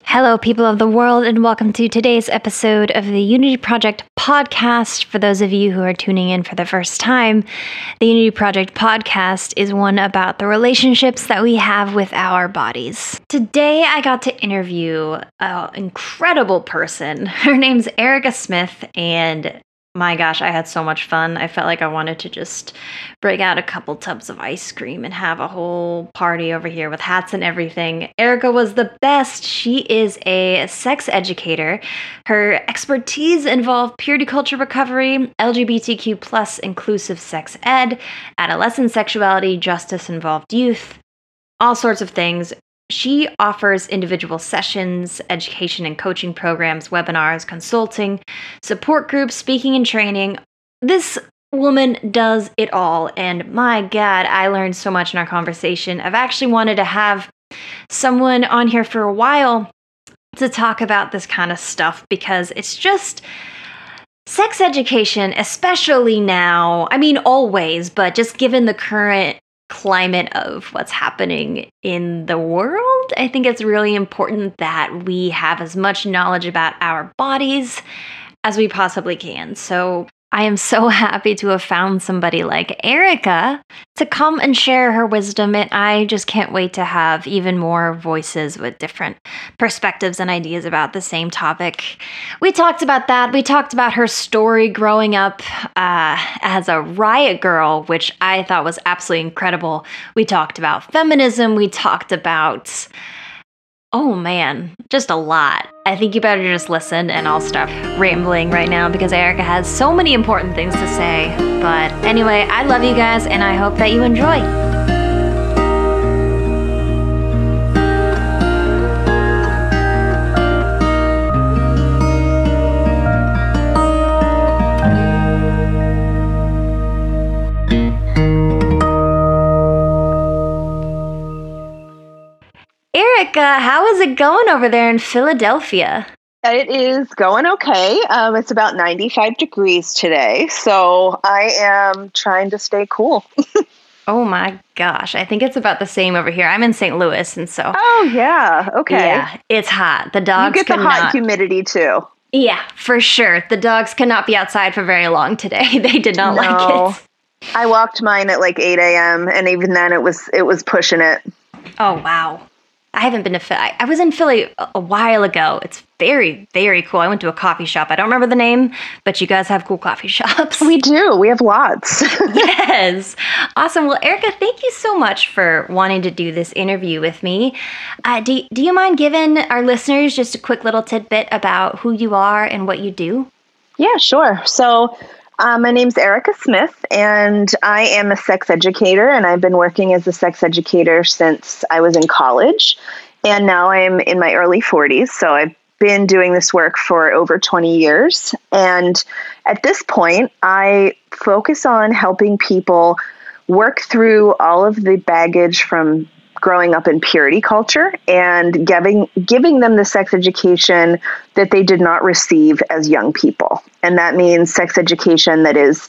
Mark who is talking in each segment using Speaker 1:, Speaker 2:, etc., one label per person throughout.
Speaker 1: Hello, people of the world, and welcome to today's episode of the Unity Project podcast. For those of you who are tuning in for the first time, the Unity Project podcast is one about the relationships that we have with our bodies. Today, I got to interview an incredible person. Her name's Erica Smith, and my gosh, I had so much fun. I felt like I wanted to just break out a couple tubs of ice cream and have a whole party over here with hats and everything. Erica was the best. She is a sex educator. Her expertise involve purity culture recovery, LGBTQ plus inclusive sex ed, adolescent sexuality, justice involved youth, all sorts of things. She offers individual sessions, education and coaching programs, webinars, consulting, support groups, speaking and training. This woman does it all. And my God, I learned so much in our conversation. I've actually wanted to have someone on here for a while to talk about this kind of stuff because it's just sex education, especially now. I mean, always, but just given the current climate of what's happening in the world, I think it's really important that we have as much knowledge about our bodies as we possibly can. So, I am so happy to have found somebody like Erica to come and share her wisdom. And I just can't wait to have even more voices with different perspectives and ideas about the same topic. We talked about that. We talked about her story growing up uh, as a riot girl, which I thought was absolutely incredible. We talked about feminism. We talked about Oh man, just a lot. I think you better just listen and I'll stop rambling right now because Erica has so many important things to say. But anyway, I love you guys and I hope that you enjoy. Erica, how is it going over there in Philadelphia?
Speaker 2: It is going okay. Um, it's about 95 degrees today, so I am trying to stay cool.
Speaker 1: oh my gosh, I think it's about the same over here. I'm in St. Louis, and so.
Speaker 2: Oh, yeah. Okay.
Speaker 1: Yeah, it's hot. The dogs
Speaker 2: You get the hot humidity too.
Speaker 1: Yeah, for sure. The dogs cannot be outside for very long today. They did not
Speaker 2: No.
Speaker 1: like it.
Speaker 2: I walked mine at like 8 a.m. and even then it was it was pushing it.
Speaker 1: Oh wow. I haven't been to Philly. I was in Philly a- while ago. It's very, very cool. I went to a coffee shop. I don't remember the name, but you guys have cool coffee shops.
Speaker 2: We do. We have lots.
Speaker 1: yes. Awesome. Well, Erica, thank you so much for wanting to do this interview with me. Uh, do, do you mind giving our listeners just a quick little tidbit about who you are and what you do?
Speaker 2: Yeah, sure. So, uh, my name's Erica Smith, and I am a sex educator, and I've been working as a sex educator since I was in college. And now I'm in my early 40s, so I've been doing this work for over 20 years. And at this point, I focus on helping people work through all of the baggage from growing up in purity culture and giving giving them the sex education that they did not receive as young people. And that means sex education that is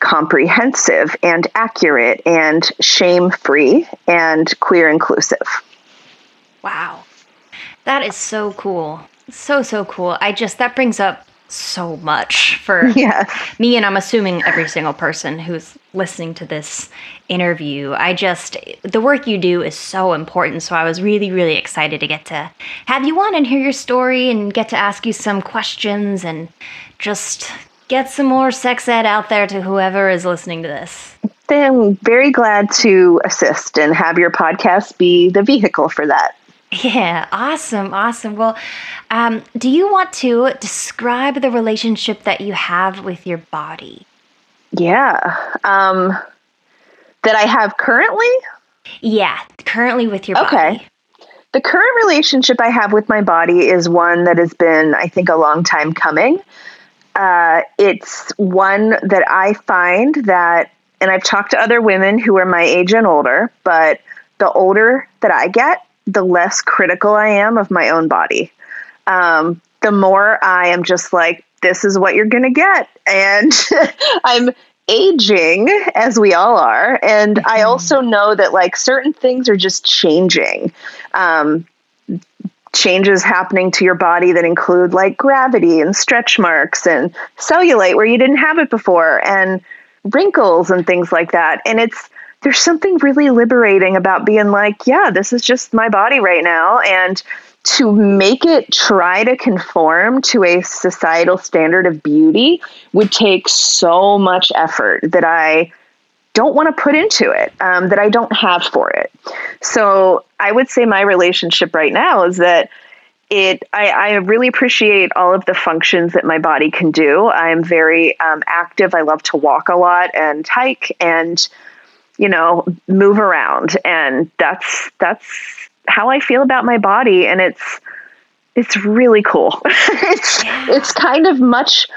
Speaker 2: comprehensive and accurate and shame-free and queer inclusive.
Speaker 1: Wow. That is so cool. So, so cool. I just, that brings up so much for
Speaker 2: Yes.
Speaker 1: me, and I'm assuming every single person who's listening to this interview. I just, the work you do is so important. So I was really, really excited to get to have you on and hear your story and get to ask you some questions and just get some more sex ed out there to whoever is listening to this.
Speaker 2: I'm very glad to assist and have your podcast be the vehicle for that.
Speaker 1: Yeah, awesome, awesome. Well, um, do you want to describe the relationship that you have with your body?
Speaker 2: Yeah. Um, that I have currently?
Speaker 1: Yeah, currently with your
Speaker 2: Okay.
Speaker 1: body. Okay.
Speaker 2: The current relationship I have with my body is one that has been, I think, a long time coming. Uh, it's one that I find that, and I've talked to other women who are my age and older, but the older that I get, the less critical I am of my own body. Um, the more I am just like, this is what you're going to get. And I'm aging as we all are. And I also know that like certain things are just changing. Um, changes happening to your body that include like gravity and stretch marks and cellulite where you didn't have it before and wrinkles and things like that. And it's there's something really liberating about being like, yeah, this is just my body right now and to make it try to conform to a societal standard of beauty would take so much effort that I don't want to put into it, um, that I don't have for it. So I would say my relationship right now is that it I, I, really appreciate all of the functions that my body can do. I'm very um, active. I love to walk a lot and hike and you know move around, and that's that's how I feel about my body, and it's it's really cool. it's yeah. it's kind of much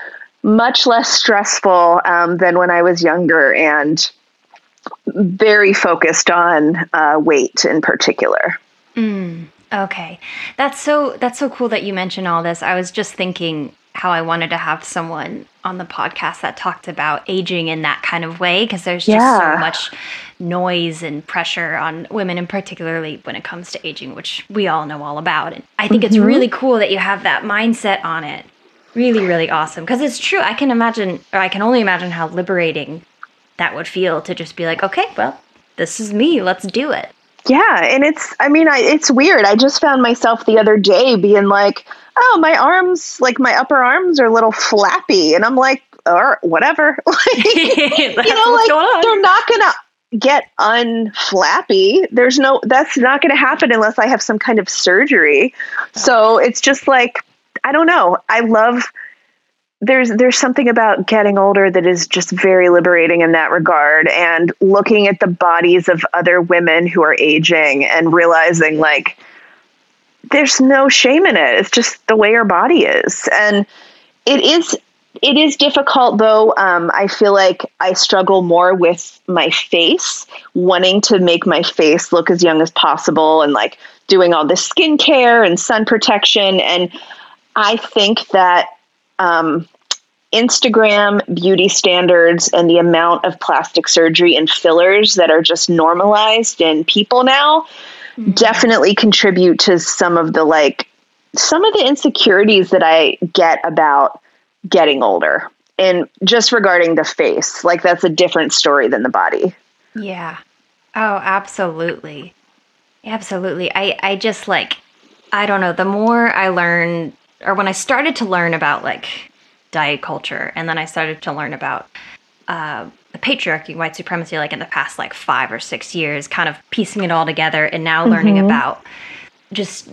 Speaker 2: much less stressful um, than when I was younger, and very focused on uh, weight in particular.
Speaker 1: Mm, okay, that's so that's so cool that you mentioned all this. I was just thinking how I wanted to have someone on the podcast that talked about aging in that kind of way because there's just yeah. so much noise and pressure on women and particularly when it comes to aging which we all know all about and I think mm-hmm. it's really cool that you have that mindset on it really really awesome because it's true I can imagine or I can only imagine how liberating that would feel to just be like, okay, well, this is me. Let's do it.
Speaker 2: Yeah, and it's I mean, I, it's weird. I just found myself the other day being like, "Oh, my arms, like my upper arms are a little flappy." And I'm like, "Or whatever." like, you know, like they're not going to get unflappy. There's no that's not going to happen unless I have some kind of surgery. So, it's just like I don't know. I love there's there's something about getting older that is just very liberating in that regard. And looking at the bodies of other women who are aging and realizing like there's no shame in it. It's just the way our body is. And it is it is difficult though. Um, i feel like i struggle more with my face wanting to make my face look as young as possible and like doing all this skincare and sun protection. And i think that um, Instagram beauty standards and the amount of plastic surgery and fillers that are just normalized in people now mm-hmm. definitely contribute to some of the like some of the insecurities that I get about getting older. And just regarding the face, like that's a different story than the body.
Speaker 1: Yeah. Oh, absolutely. Absolutely. I I just like I don't know, the more I learn or when I started to learn about like diet culture, and then I started to learn about uh, the patriarchy, white supremacy, like in the past like five or six years, kind of piecing it all together, and now mm-hmm. learning about just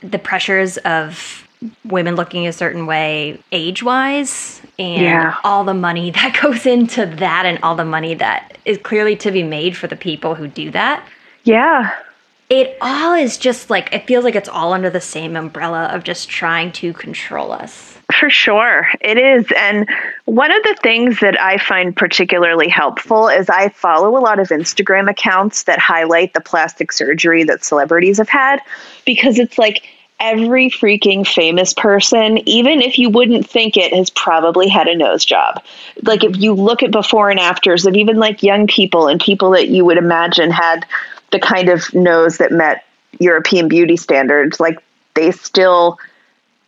Speaker 1: the pressures of women looking a certain way age wise and yeah. all the money that goes into that and all the money that is clearly to be made for the people who do that.
Speaker 2: Yeah.
Speaker 1: It all is just like, it feels like it's all under the same umbrella of just trying to control us.
Speaker 2: For sure, it is. And one of the things that I find particularly helpful is I follow a lot of Instagram accounts that highlight the plastic surgery that celebrities have had because it's like every freaking famous person, even if you wouldn't think it, has probably had a nose job. Like if you look at before and afters of even like young people and people that you would imagine had the kind of nose that met European beauty standards, like they still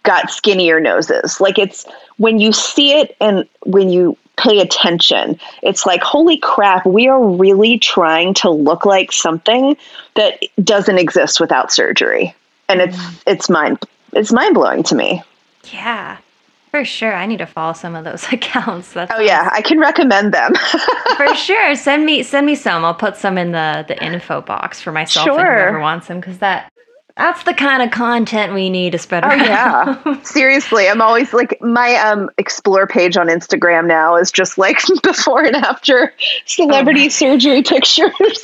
Speaker 2: got skinnier noses. Like it's when you see it and when you pay attention, it's like, holy crap, we are really trying to look like something that doesn't exist without surgery. And it's mm. it's mind it's mind blowing to me.
Speaker 1: Yeah. For sure. I need to follow some of those accounts.
Speaker 2: That's oh yeah, I can recommend them.
Speaker 1: for sure. Send me send me some. I'll put some in the the info box for myself sure. and whoever wants them because that that's the kind of content we need to spread around. Oh
Speaker 2: yeah. Seriously, I'm always like my um explore page on Instagram now is just like before and after celebrity oh surgery pictures.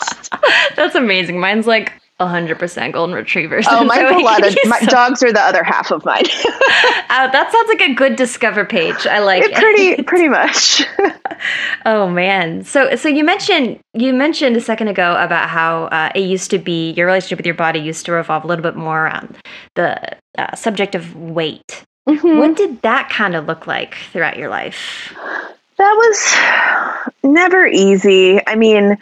Speaker 1: that's amazing. Mine's like 100% golden retrievers.
Speaker 2: Oh, mine's so a lot of my dogs are the other half of mine.
Speaker 1: uh, that sounds like a good discover page. I like it.
Speaker 2: it. Pretty pretty much.
Speaker 1: oh man. So so you mentioned you mentioned a second ago about how uh, it used to be your relationship with your body used to revolve a little bit more around the uh, subject of weight. Mm-hmm. What did that kind of look like throughout your life?
Speaker 2: That was never easy. I mean,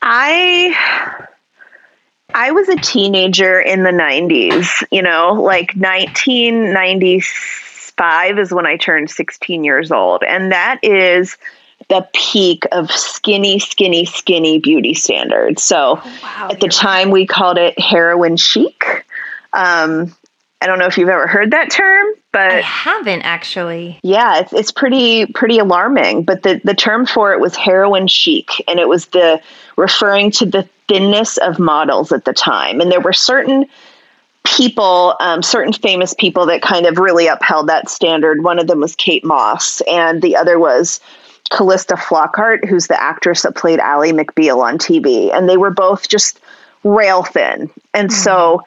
Speaker 2: I I was a teenager in the 90s, you know, like 1995 is when I turned 16 years old. And that is the peak of skinny, skinny, skinny beauty standards. So oh, wow, at the time, right. we called it heroin chic. Um, I don't know if you've ever heard that term, but I
Speaker 1: haven't actually.
Speaker 2: Yeah, it's it's pretty pretty alarming. But the the term for it was heroin chic, and it was the referring to the thinness of models at the time. And there were certain people, um, certain famous people that kind of really upheld that standard. One of them was Kate Moss, and the other was Calista Flockhart, who's the actress that played Ally McBeal on TV. And they were both just rail thin. And mm-hmm. so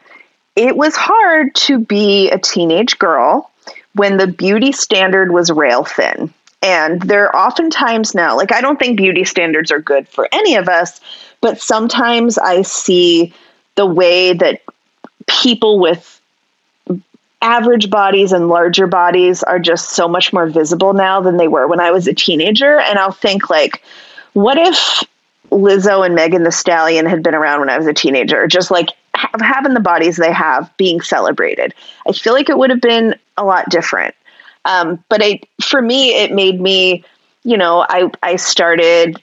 Speaker 2: it was hard to be a teenage girl when the beauty standard was rail thin. And there are oftentimes now, like, I don't think beauty standards are good for any of us, but sometimes I see the way that people with average bodies and larger bodies are just so much more visible now than they were when I was a teenager. And I'll think, like, what if Lizzo and Megan Thee Stallion had been around when I was a teenager? Just like having the bodies they have being celebrated. I feel like it would have been a lot different. Um, but I, for me, it made me, you know, I, I started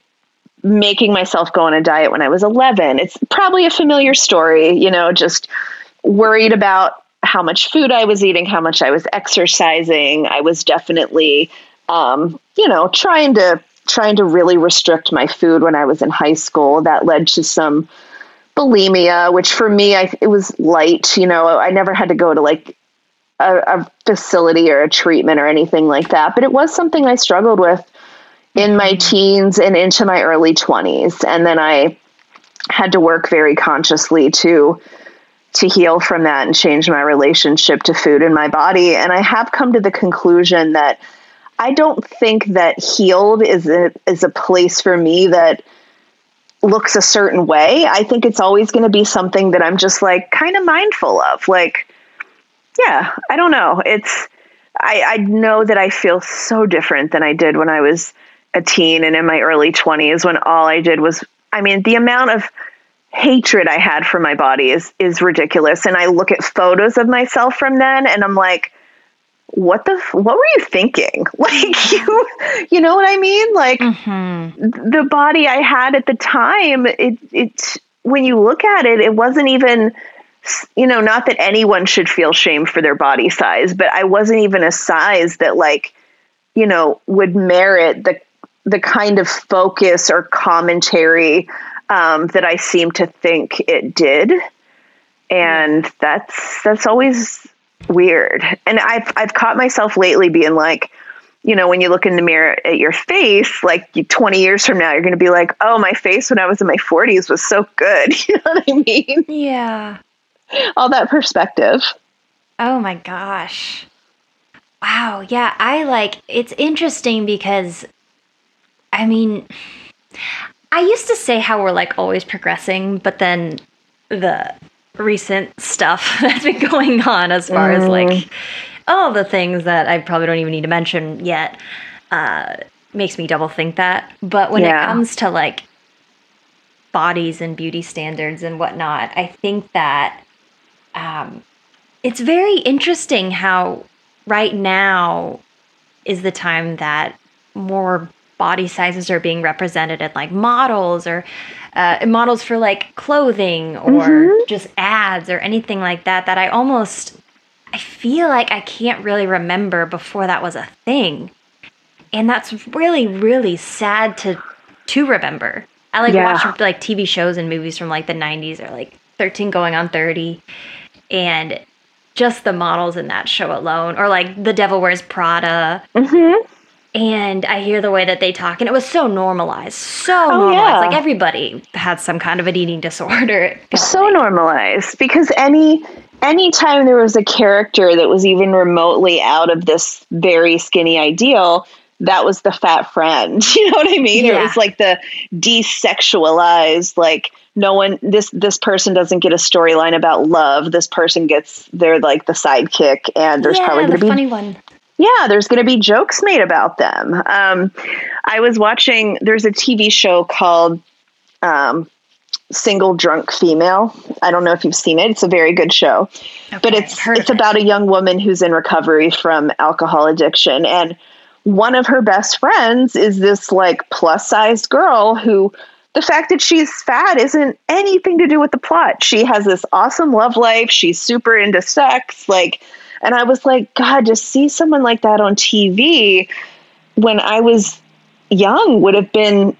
Speaker 2: making myself go on a diet when I was 11. It's probably a familiar story, you know, just worried about how much food I was eating, how much I was exercising. I was definitely, um, you know, trying to trying to really restrict my food when I was in high school. That led to some bulimia, which for me, I, it was light. You know, I never had to go to like a, a facility or a treatment or anything like that, but it was something I struggled with in my mm-hmm. teens and into my early 20s. And then I had to work very consciously to to heal from that and change my relationship to food and my body. And I have come to the conclusion that I don't think that healed is a, is a place for me that looks a certain way. I think it's always going to be something that I'm just like kind of mindful of. Like, yeah, I don't know. It's, I, I know that I feel so different than I did when I was a teen and in my early 20s when all I did was, I mean, the amount of hatred I had for my body is, is ridiculous. And I look at photos of myself from then and I'm like, what the what were you thinking? Like you you know what i mean? Like mm-hmm. the body i had at the time it it when you look at it it wasn't even you know not that anyone should feel shame for their body size but i wasn't even a size that like you know would merit the the kind of focus or commentary um, that i seem to think it did. And that's that's always weird. And I've I've caught myself lately being like, you know, when you look in the mirror at your face, like 20 years from now, you're going to be like, oh, my face when I was in my 40s was so good. You know what I mean?
Speaker 1: Yeah.
Speaker 2: All that perspective.
Speaker 1: Oh my gosh. Wow. Yeah. I like it's interesting because, I mean, I used to say how we're like always progressing, but then the recent stuff that's been going on as far mm. as like mm. all the things that I probably don't even need to mention yet uh, makes me double think that. But when yeah. it comes to like bodies and beauty standards and whatnot, I think that um, it's very interesting how right now is the time that more body sizes are being represented in like models or uh, models for like clothing or mm-hmm. just ads or anything like that that I almost I feel like I can't really remember before that was a thing. And that's really really sad to to remember. I like yeah. watch like TV shows and movies from like the 90s or like 13 going on 30 and just the models in that show alone or like The Devil Wears Prada.
Speaker 2: Mm-hmm
Speaker 1: and I hear the way that they talk, and it was so normalized, so oh, normalized. Yeah. Like everybody had some kind of an eating disorder.
Speaker 2: So normalized because any anytime there was a character that was even remotely out of this very skinny ideal, that was the fat friend. You know what I mean? Yeah. It was like the desexualized, like no one this this person doesn't get a storyline about love. This person gets they're like the sidekick, and there's
Speaker 1: yeah,
Speaker 2: probably
Speaker 1: going
Speaker 2: to be a
Speaker 1: funny one
Speaker 2: yeah, there's going to be jokes made about them. Um, I was watching, there's a TV show called um, Single Drunk Female. I don't know if you've seen it. It's a very good show.
Speaker 1: Okay,
Speaker 2: but it's it's
Speaker 1: it.
Speaker 2: about a young woman who's in recovery from alcohol addiction and one of her best friends is this like plus sized girl who the fact that she's fat isn't anything to do with the plot. She has this awesome love life. She's super into sex. Like, and I was like, God, to see someone like that on TV when I was young would have been,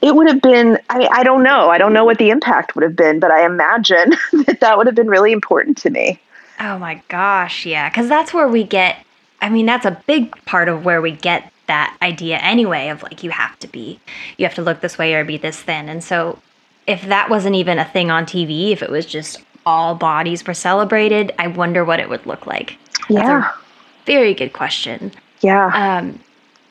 Speaker 2: it would have been, I, I don't know. I don't know what the impact would have been, but I imagine that that would have been really important to me.
Speaker 1: Oh my gosh, yeah, because that's where we get. I mean, that's a big part of where we get that idea anyway of like you have to be, you have to look this way or be this thin. And so, if that wasn't even a thing on TV, if it was just all bodies were celebrated, I wonder what it would look like.
Speaker 2: Yeah.
Speaker 1: very good question.
Speaker 2: Yeah.
Speaker 1: Um,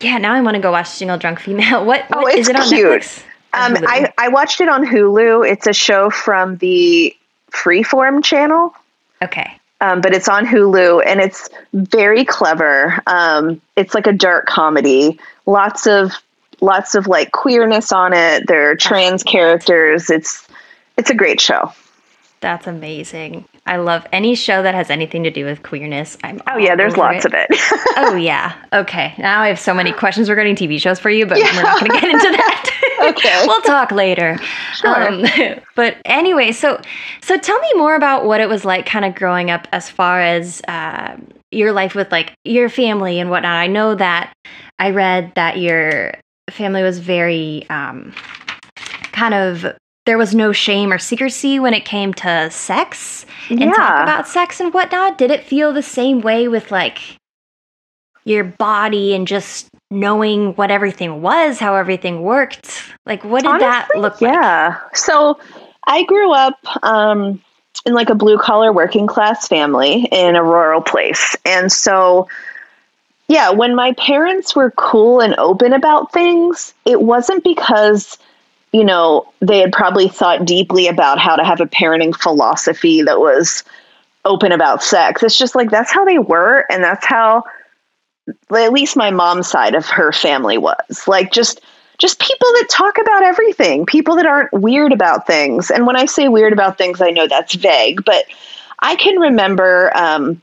Speaker 1: yeah, now I want to go watch Single Drunk Female. What,
Speaker 2: Oh,
Speaker 1: what is it on
Speaker 2: cute.
Speaker 1: Netflix?
Speaker 2: Um, I, I watched it on Hulu. It's a show from the Freeform channel,
Speaker 1: okay.
Speaker 2: um, but it's on Hulu and it's very clever. Um, it's like a dark comedy. Lots of lots of like queerness on it. There are trans characters. It's it's a great show.
Speaker 1: That's amazing. I love any show that has anything to do with queerness. I'm
Speaker 2: Oh yeah, there's lots of it.
Speaker 1: oh yeah. Okay. Now I have so many questions regarding TV shows for you, but we're not going to get into that.
Speaker 2: Okay.
Speaker 1: we'll talk later. Um,
Speaker 2: Sure.
Speaker 1: but anyway, so so tell me more about what it was like, kind of growing up, as far as uh, your life with like your family and whatnot. I know that I read that your family was very um, kind of there was no shame or secrecy when it came to sex and talk about sex and whatnot. Did it feel the same way with like your body and just knowing what everything was, how everything worked? Like, what did that
Speaker 2: Honestly,
Speaker 1: look like?
Speaker 2: Yeah. So I grew up um, in like a blue collar working class family in a rural place. And so, yeah, when my parents were cool and open about things, it wasn't because, you know, they had probably thought deeply about how to have a parenting philosophy that was open about sex. It's just like that's how they were. And that's how at least my mom's side of her family was like just just people that talk about everything people that aren't weird about things and when i say weird about things i know that's vague but i can remember um,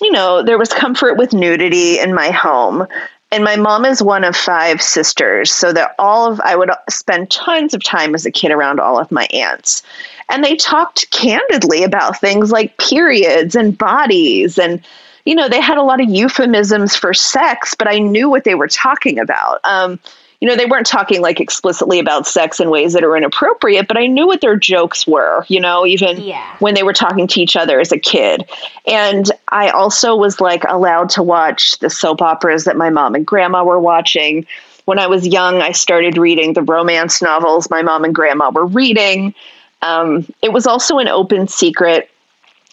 Speaker 2: you know there was comfort with nudity in my home and my mom is one of five sisters so that all of i would spend tons of time as a kid around all of my aunts and they talked candidly about things like periods and bodies and you know, they had a lot of euphemisms for sex, but I knew what they were talking about. Um, you know, they weren't talking like explicitly about sex in ways that are inappropriate, but I knew what their jokes were, you know, even
Speaker 1: Yeah.
Speaker 2: when they were talking to each other as a kid. And I also was like allowed to watch the soap operas that my mom and grandma were watching. When I was young, I started reading the romance novels my mom and grandma were reading. Um, it was also an open secret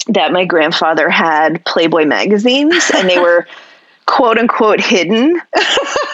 Speaker 2: that my grandfather had Playboy magazines and they were quote unquote hidden.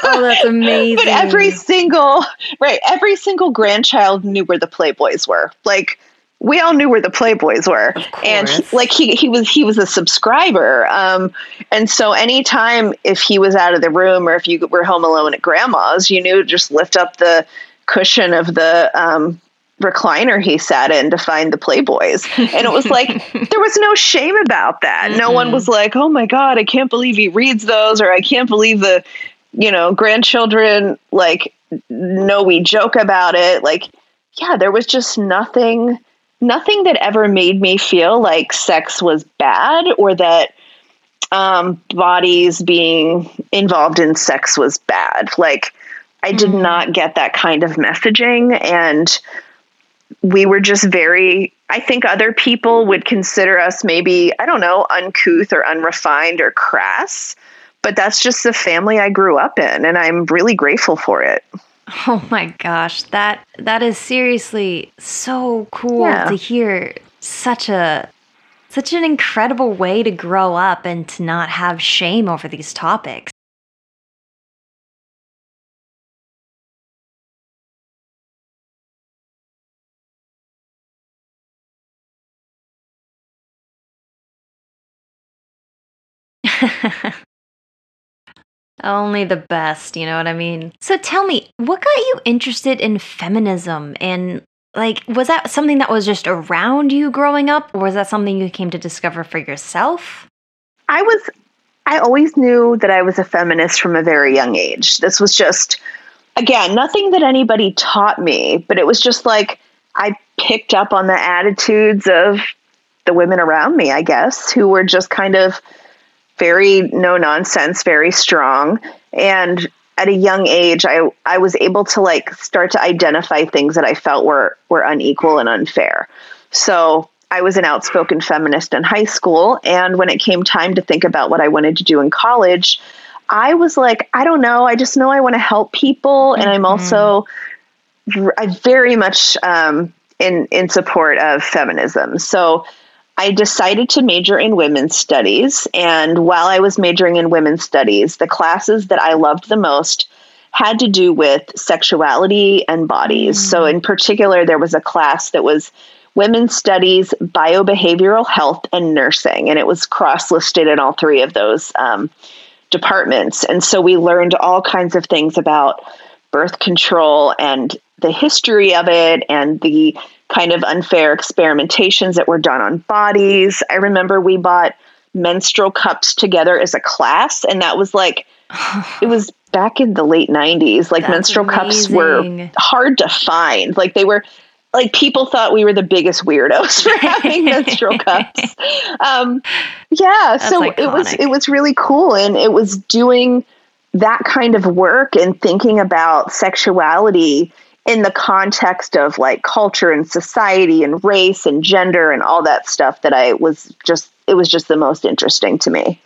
Speaker 1: Oh, that's amazing.
Speaker 2: but every single right, every single grandchild knew where the Playboys were. Like we all knew where the Playboys were. And he, like he he was he was a subscriber. Um and so anytime if he was out of the room or if you were home alone at grandma's, you knew just lift up the cushion of the um recliner he sat in to find the playboys. And it was like there was no shame about that. No one was like oh my god i can't believe he reads those or i can't believe the you know grandchildren like know we joke about it. Like yeah there was just nothing nothing that ever made me feel like sex was bad or that um, bodies being involved in sex was bad. Like i did not get that kind of messaging. And we were just very i think other people would consider us maybe i don't know uncouth or unrefined or crass but that's just the family i grew up in and i'm really grateful for it
Speaker 1: Oh my gosh, that that is seriously so cool
Speaker 2: Yeah.
Speaker 1: to hear such a such an incredible way to grow up and to not have shame over these topics. Only the best, you know what I mean? So tell me, what got you interested in feminism and Like, was that something that was just around you growing up, or was that something you came to discover for yourself?
Speaker 2: I was, I always knew that I was a feminist from a very young age. This was just, again, nothing that anybody taught me, but it was just like I picked up on the attitudes of the women around me, I guess, who were just kind of very no nonsense, very strong. And at a young age, I, I was able to like start to identify things that I felt were, were unequal and unfair. So I was an outspoken feminist in high school. And when it came time to think about what I wanted to do in college, I was like, I don't know. I just know I want to help people. And I'm also I very much um, in, in support of feminism. So I decided to major in women's studies. And while I was majoring in women's studies, the classes that I loved the most had to do with sexuality and bodies. Mm. So, in particular, there was a class that was women's studies, biobehavioral health, and nursing. And it was cross listed in all three of those um, departments. And so we learned all kinds of things about birth control and the history of it and the kind of unfair experimentations that were done on bodies. I remember we bought menstrual cups together as a class, and that was like, it was back in the late 90s. Like, That's menstrual amazing. cups were hard to find. Like, they were. Like people thought we were the biggest weirdos for having menstrual cups. Um, yeah, That's so iconic. it was it was really cool, and it was doing that kind of work and thinking about sexuality in the context of like culture and society and race and gender and all that stuff that I was just, it was just the most interesting to me.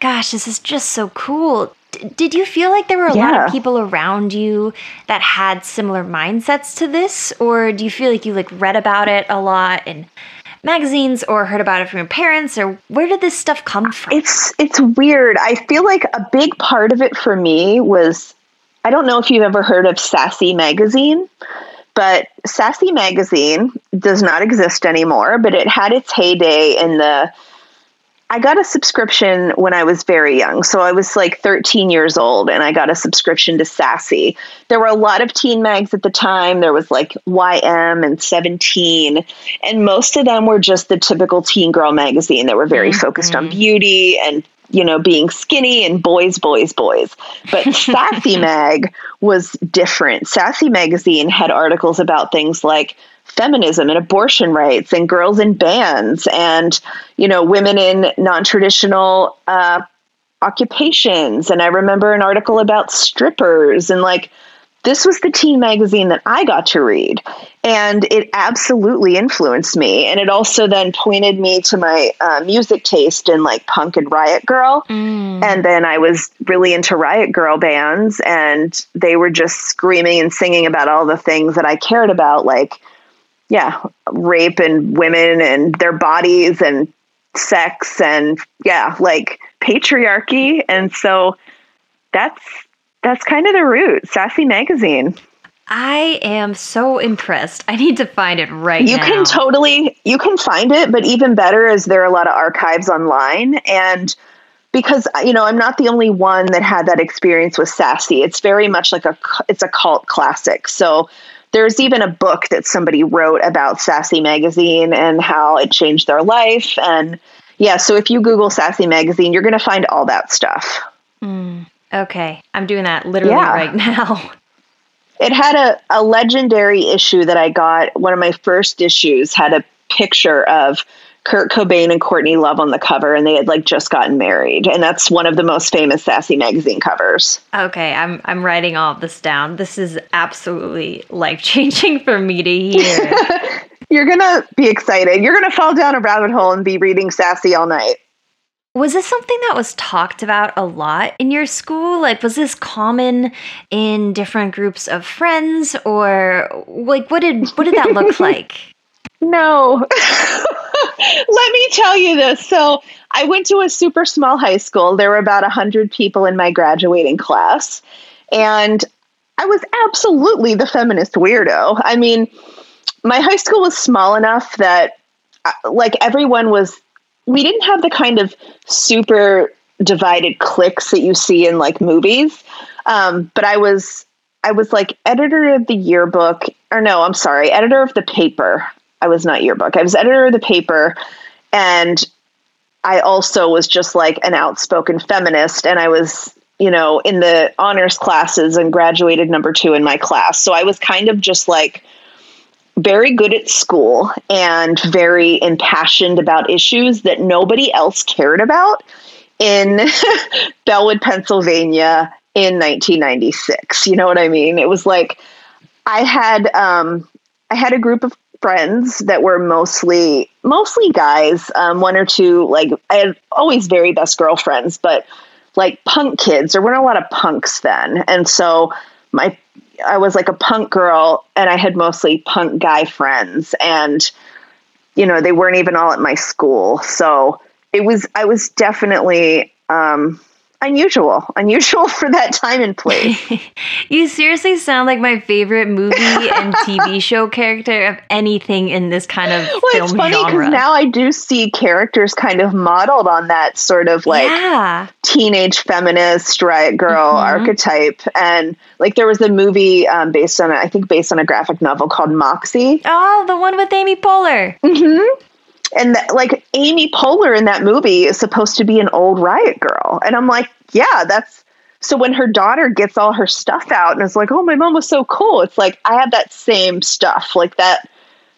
Speaker 1: Gosh, this is just so cool. D- did you feel like there were a yeah. lot of people around you that had similar mindsets to this? Or do you feel like you like read about it a lot in magazines or heard about it from your parents or where did this stuff come from?
Speaker 2: It's it's weird. I feel like a big part of it for me was I don't know if you've ever heard of Sassy Magazine, but Sassy Magazine does not exist anymore, but it had its heyday in the I got a subscription when I was very young. So I was like 13 years old and I got a subscription to Sassy. There were a lot of teen mags at the time. There was like YM and 17, and most of them were just the typical teen girl magazine that were very mm-hmm. focused on beauty and you know, being skinny and boys, boys, boys. But Sassy Mag was different. Sassy Magazine had articles about things like feminism and abortion rights and girls in bands and, you know, women in non traditional uh, occupations. And I remember an article about strippers and like, this was the teen magazine that I got to read. And it absolutely influenced me. And it also then pointed me to my uh, music taste in like punk and Riot Girl. Mm. And then I was really into Riot Girl bands, and they were just screaming and singing about all the things that I cared about, like, yeah, rape and women and their bodies and sex and, yeah, like patriarchy. And so that's that's kind of the root. Sassy Magazine.
Speaker 1: I am so impressed. I need to find it right now.
Speaker 2: you
Speaker 1: now.
Speaker 2: can totally you can find it, but even better is there are a lot of archives online and because you know I'm not the only one that had that experience with Sassy. It's very much like a it's a cult classic. So there's even a book that somebody wrote about Sassy magazine and how it changed their life and yeah, so if you google Sassy magazine, you're going to find all that stuff.
Speaker 1: Mm. Okay, I'm doing that literally yeah. right now.
Speaker 2: It had a, a legendary issue that I got. One of my first issues had a picture of Kurt Cobain and Courtney Love on the cover, and they had like just gotten married, and that's one of the most famous Sassy magazine covers.
Speaker 1: Okay, I'm I'm writing all of this down. This is absolutely life changing for me to hear.
Speaker 2: You're gonna be excited. You're gonna fall down a rabbit hole and be reading Sassy all night.
Speaker 1: Was this something that was talked about a lot in your school? Like, was this common in different groups of friends, or like what did what did that look like?
Speaker 2: No. Let me tell you this. So, I went to a super small high school. There were about 100 people in my graduating class. And I was absolutely the feminist weirdo. I mean, my high school was small enough that, uh, like, everyone was we didn't have the kind of super divided cliques that you see in like movies. Um, but I was I was like editor of the yearbook or no, I'm sorry, editor of the paper. I was not yearbook. I was editor of the paper, and I also was just like an outspoken feminist, and I was you know in the honors classes and graduated number two in my class. So I was kind of just like very good at school and very impassioned about issues that nobody else cared about in Bellwood, Pennsylvania in 1996. You know what I mean? It was like I had um, I had a group of friends that were mostly mostly guys, um, one or two like I had always very best girlfriends, but like punk kids. There weren't a lot of punks then, and so my I was like a punk girl, and I had mostly punk guy friends, and you know they weren't even all at my school, so it was I was definitely um, unusual, unusual for that time and place.
Speaker 1: you seriously sound like my favorite movie and TV show character of anything in this kind of
Speaker 2: well,
Speaker 1: film
Speaker 2: it's funny
Speaker 1: because
Speaker 2: now I do see characters kind of modeled on that sort of like
Speaker 1: yeah.
Speaker 2: teenage feminist riot girl
Speaker 1: Mhm.
Speaker 2: archetype, and like there was a movie um, based on I think based on a graphic novel called Moxie.
Speaker 1: Oh, the one with Amy Poehler.
Speaker 2: Mm hmm And that, like Amy Poehler in that movie is supposed to be an old riot girl, and I'm like, yeah, that's. So when her daughter gets all her stuff out and is like, "Oh, my mom was so cool," it's like I had that same stuff, like that.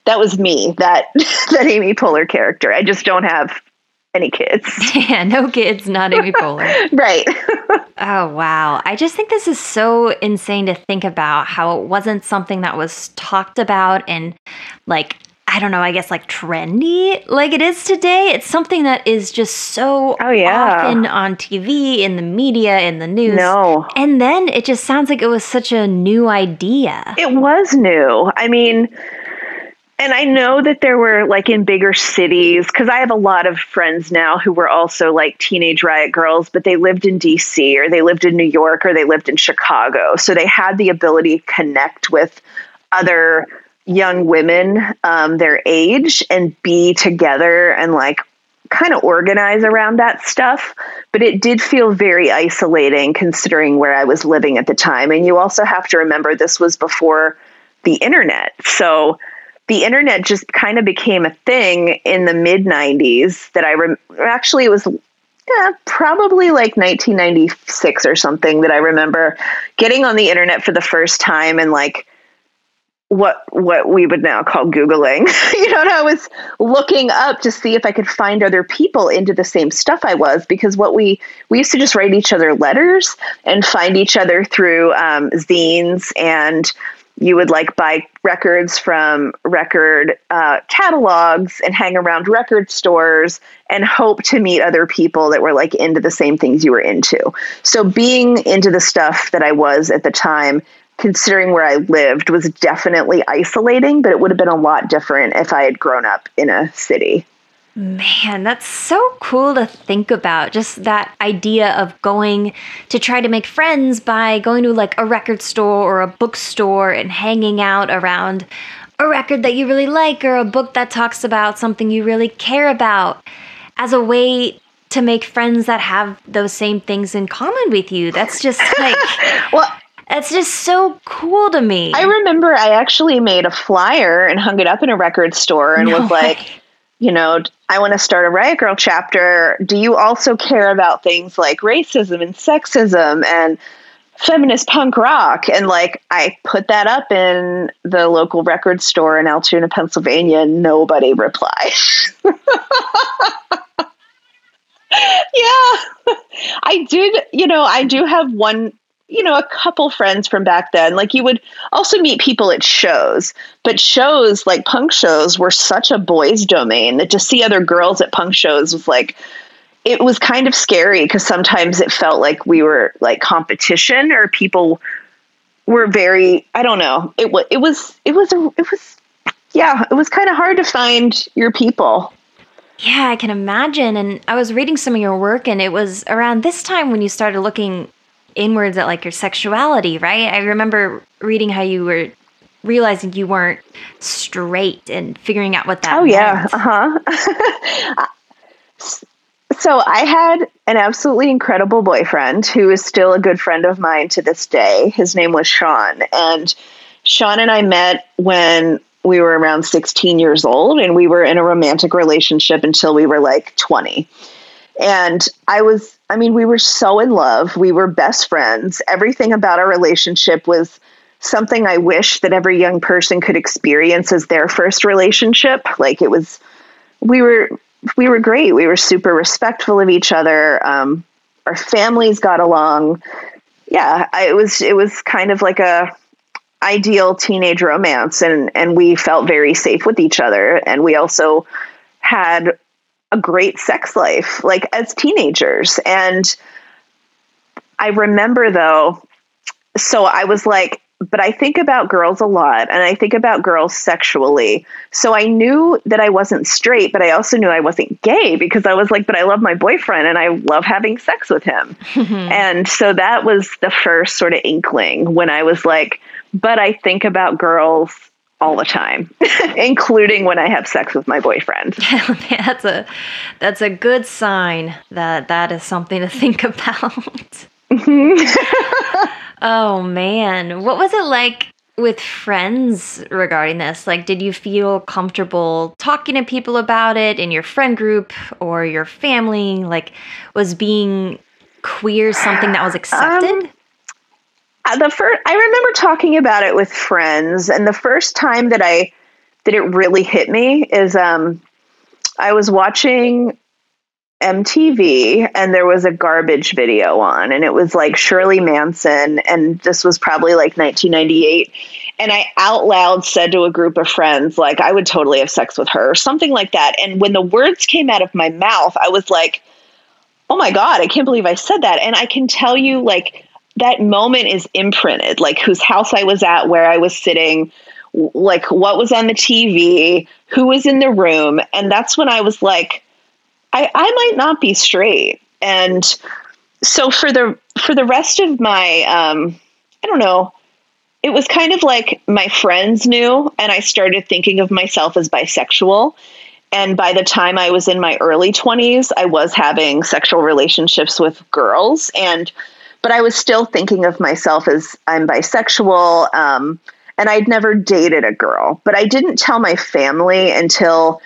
Speaker 2: That was me. That that Amy Poehler character. I just don't have any kids.
Speaker 1: Yeah, no kids, not Amy Poehler.
Speaker 2: right.
Speaker 1: Oh, wow. I just think this is so insane to think about how it wasn't something that was talked about and, like, I don't know, I guess like trendy like it is today. It's something that is just so
Speaker 2: Oh, yeah.
Speaker 1: often on TV, in the media, in the news.
Speaker 2: no.
Speaker 1: And then it just sounds like it was such a new idea.
Speaker 2: It was new. I mean, and I know that there were like in bigger cities, because I have a lot of friends now who were also like teenage riot girls, but they lived in DC or they lived in New York or they lived in Chicago. So they had the ability to connect with other young women um, their age and be together and like kind of organize around that stuff. But it did feel very isolating considering where I was living at the time. And you also have to remember this was before the internet. So the internet just kind of became a thing in the mid 90s that I rem- actually it was yeah, probably like 1996 or something that I remember getting on the internet for the first time and like what what we would now call googling. You know i was looking up to see if i could find other people into the same stuff i was because what we we used to just write each other letters and find each other through um, zines and you would like buy records from record uh, catalogs and hang around record stores and hope to meet other people that were like into the same things you were into. So being into the stuff that i was at the time considering where I lived, was definitely isolating, but it would have been a lot different if I had grown up in a city.
Speaker 1: Man, that's so cool to think about. Just that idea of going to try to make friends by going to like a record store or a bookstore and hanging out around a record that you really like or a book that talks about something you really care about as a way to make friends that have those same things in common with you. That's just like
Speaker 2: Well,
Speaker 1: that's just so cool to me.
Speaker 2: I remember I actually made a flyer and hung it up in a record store and
Speaker 1: No
Speaker 2: was like,
Speaker 1: way.
Speaker 2: you know, I want to start a Riot Girl chapter. Do you also care about things like racism and sexism and feminist punk rock? And like, I put that up in the local record store in Altoona, Pennsylvania, and nobody replied. yeah, I did. You know, I do have one, you know, a couple friends from back then. Like, you would also meet people at shows, but shows like punk shows were such a boys' domain that to see other girls at punk shows was like, it was kind of scary because sometimes it felt like we were like competition or people were very, I don't know. It was, it was, it was, a, it was, yeah, it was kind of hard to find your people.
Speaker 1: Yeah, I can imagine. And I was reading some of your work, and it was around this time when you started looking inwards at like your sexuality, right? I remember reading how you were realizing you weren't straight and figuring out what that
Speaker 2: Oh yeah, uh huh. so I had an absolutely incredible boyfriend who is still a good friend of mine to this day. His name was Sean, and Sean and I met when we were around 16 years old and we were in a romantic relationship until we were like 20. And I was, I mean, we were so in love. We were best friends. Everything about our relationship was something I wish that every young person could experience as their first relationship. Like it was, we were, we were great. We were super respectful of each other. Um, our families got along. Yeah, I, it was, it was kind of like a, ideal teenage romance and and we felt very safe with each other and we also had a great sex life like as teenagers and I remember though so I was like but I think about girls a lot and I think about girls sexually. So I knew that I wasn't straight, but I also knew I wasn't gay because I was like, but I love my boyfriend and I love having sex with him. and so that was the first sort of inkling when I was like, but I think about girls all the time, including when I have sex with my boyfriend.
Speaker 1: that's a that's a good sign that that is something to think about. oh man, what was it like with friends regarding this? Like did you feel comfortable talking to people about it in your friend group or your family? Like was being queer something that was accepted? Um,
Speaker 2: the first I remember talking about it with friends, and the first time that I that it really hit me is um, I was watching MTV and there was a garbage video on, and it was like Shirley Manson, and this was probably like 1998. And I out loud said to a group of friends, like, I would totally have sex with her, or something like that. And when the words came out of my mouth, I was like, oh my God, I can't believe I said that. And I can tell you, like, that moment is imprinted, like whose house I was at, where I was sitting, like what was on the TV, who was in the room. And that's when I was like, I, I might not be straight. And so for the for the rest of my um, I don't know, it was kind of like my friends knew and I started thinking of myself as bisexual. And by the time I was in my early 20s, I was having sexual relationships with girls and but I was still thinking of myself as I'm bisexual. Um, and I'd never dated a girl, but I didn't tell my family until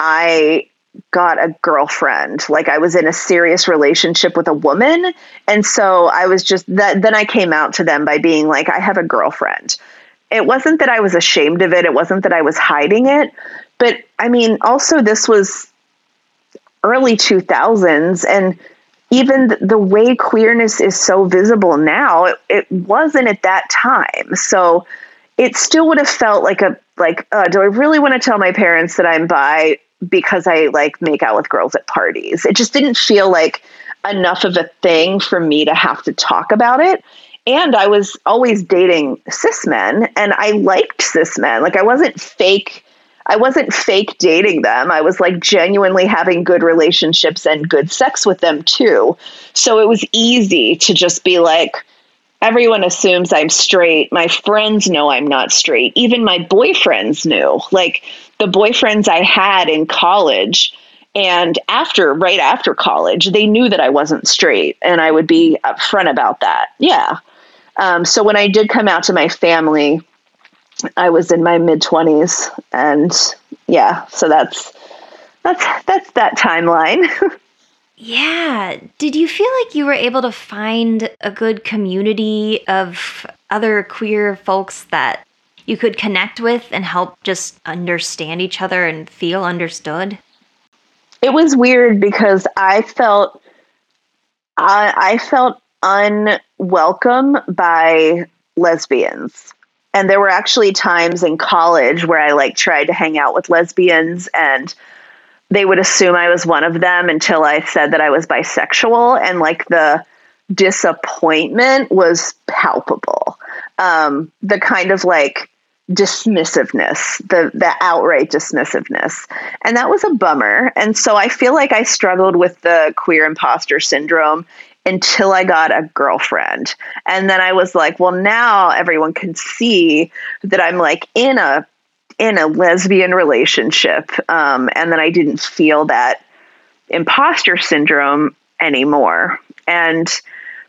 Speaker 2: I got a girlfriend. Like I was in a serious relationship with a woman. And so I was just that then I came out to them by being like, I have a girlfriend. It wasn't that I was ashamed of it. It wasn't that I was hiding it. But I mean, also this was early 2000s and even the way queerness is so visible now, it, it wasn't at that time. So it still would have felt like a like, uh, do I really want to tell my parents that I'm bi because I like make out with girls at parties? It just didn't feel like enough of a thing for me to have to talk about it. And I was always dating cis men, and I liked cis men. Like I wasn't fake I wasn't fake dating them. I was like genuinely having good relationships and good sex with them too. So it was easy to just be like, everyone assumes I'm straight. My friends know I'm not straight. Even my boyfriends knew. Like the boyfriends I had in college and after, right after college, they knew that I wasn't straight and I would be upfront about that. Yeah. Um, so when I did come out to my family, I was in my mid 20s and yeah, so that's that's that's that timeline.
Speaker 1: yeah, did you feel like you were able to find a good community of other queer folks that you could connect with and help just understand each other and feel understood?
Speaker 2: It was weird because I felt I, I felt unwelcome by lesbians and there were actually times in college where I like tried to hang out with lesbians and they would assume I was one of them until I said that I was bisexual and like the disappointment was palpable. Um, the kind of like dismissiveness, the the outright dismissiveness. And that was a bummer. And so I feel like I struggled with the queer imposter syndrome until I got a girlfriend. And then I was like, well, now everyone can see that I'm like in a in a lesbian relationship. Um, and then I didn't feel that imposter syndrome anymore. And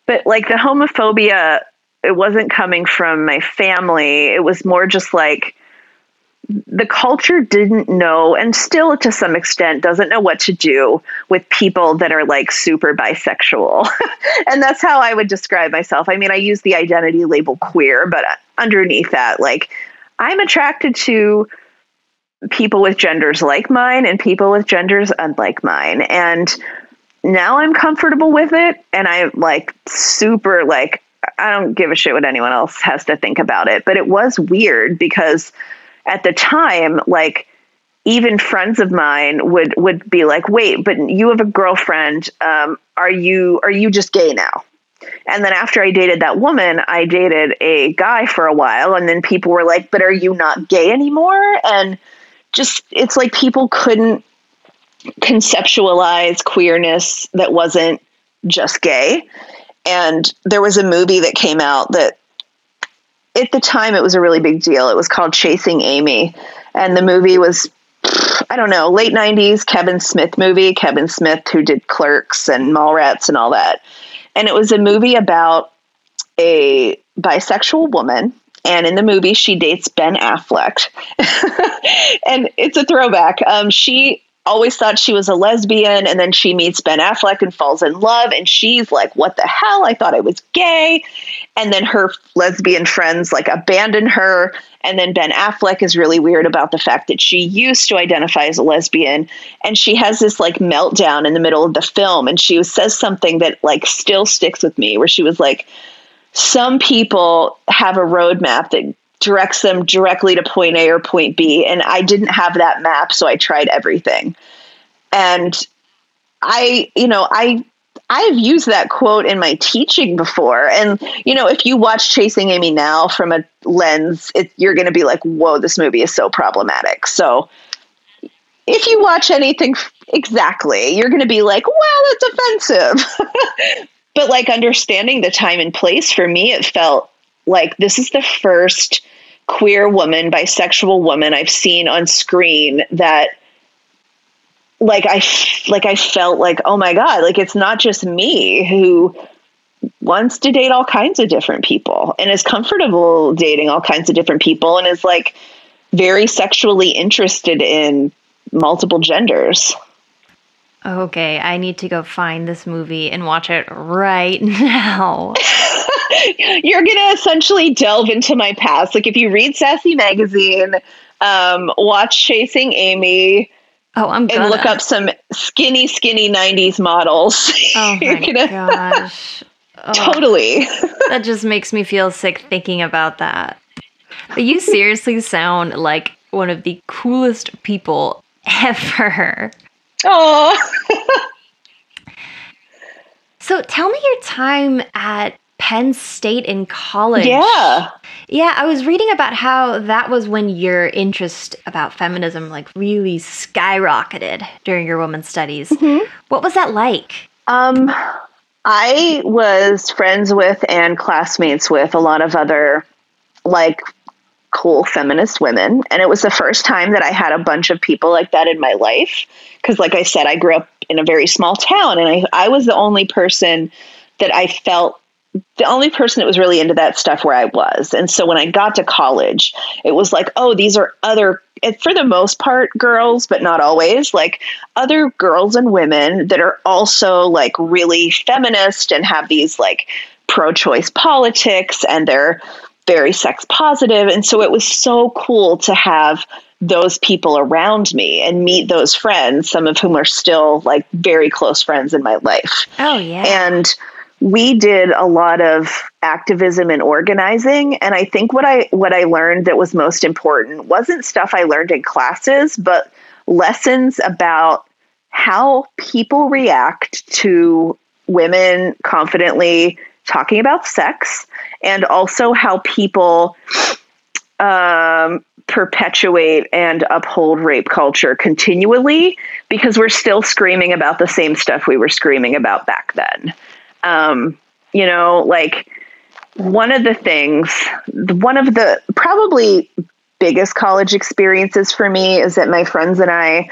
Speaker 2: but like the homophobia it wasn't coming from my family. It was more just like the culture didn't know and still to some extent doesn't know what to do with people that are like super bisexual. And that's how i would describe myself. I mean i use the identity label queer but uh, underneath that like i'm attracted to people with genders like mine and people with genders unlike mine. And now i'm comfortable with it and i'm like super like i don't give a shit what anyone else has to think about it. But it was weird because at the time, like even friends of mine would would be like, "Wait, but you have a girlfriend. Um, are you are you just gay now?" And then after I dated that woman, I dated a guy for a while, and then people were like, "But are you not gay anymore?" And just it's like people couldn't conceptualize queerness that wasn't just gay. And there was a movie that came out that at the time it was a really big deal. It was called Chasing Amy, and the movie was I don't know, late 90s Kevin Smith movie, Kevin Smith who did Clerks and Mallrats and all that. And it was a movie about a bisexual woman and in the movie she dates Ben Affleck. and it's a throwback. Um, she always thought she was a lesbian and then she meets Ben Affleck and falls in love and she's like what the hell I thought I was gay and then her lesbian friends like abandon her and then Ben Affleck is really weird about the fact that she used to identify as a lesbian and she has this like meltdown in the middle of the film and she says something that like still sticks with me where she was like some people have a roadmap that directs them directly to point A or point B. And I didn't have that map, so I tried everything. And I, you know, I I've used that quote in my teaching before. And, you know, if you watch Chasing Amy now from a lens, it, you're going to be like, whoa, this movie is so problematic. So if you watch anything exactly, you're going to be like, well, it's offensive. but like understanding the time and place for me, it felt like this is the first queer woman, bisexual woman I've seen on screen that like I like I felt like oh my god, like it's not just me who wants to date all kinds of different people and is comfortable dating all kinds of different people and is like very sexually interested in multiple genders.
Speaker 1: Okay, I need to go find this movie and watch it right now.
Speaker 2: you're going to essentially delve into my past. Like if you read Sassy Magazine, um, watch Chasing Amy.
Speaker 1: Oh, I'm
Speaker 2: gonna. and look up some skinny, skinny '90s models.
Speaker 1: Oh my gonna, gosh!
Speaker 2: Oh, totally.
Speaker 1: that just makes me feel sick thinking about that. But you seriously sound like one of the coolest people ever.
Speaker 2: Oh.
Speaker 1: so tell me your time at Penn State in college.
Speaker 2: Yeah.
Speaker 1: Yeah, I was reading about how that was when your interest about feminism like really skyrocketed during your women's studies. Mm-hmm. What was that like?
Speaker 2: Um I was friends with and classmates with a lot of other like cool feminist women and it was the first time that I had a bunch of people like that in my life because like I said I grew up in a very small town and I I was the only person that I felt the only person that was really into that stuff where I was. And so when I got to college, it was like, oh, these are other, for the most part, girls, but not always, like other girls and women that are also like really feminist and have these like pro choice politics and they're very sex positive. And so it was so cool to have those people around me and meet those friends, some of whom are still like very close friends in my life.
Speaker 1: Oh, yeah.
Speaker 2: And, we did a lot of activism and organizing. And i think what i what i learned that was most important wasn't stuff i learned in classes but lessons about how people react to women confidently talking about sex and also how people um, perpetuate and uphold rape culture continually because we're still screaming about the same stuff we were screaming about back then um, you know, like one of the things, one of the probably biggest college experiences for me is that my friends and I,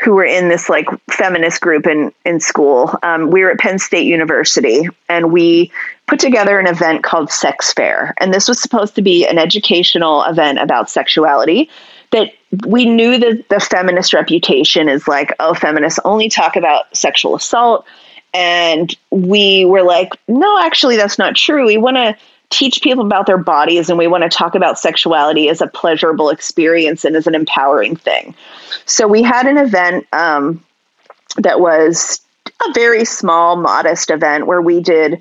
Speaker 2: who were in this like feminist group in in school, um, we were at Penn State University, and we put together an event called Sex Fair. And this was supposed to be an educational event about sexuality that we knew that the feminist reputation is like, oh, feminists only talk about sexual assault. And we were like, no, actually, that's not true. We want to teach people about their bodies and we want to talk about sexuality as a pleasurable experience and as an empowering thing. So we had an event um, that was a very small, modest event where we did,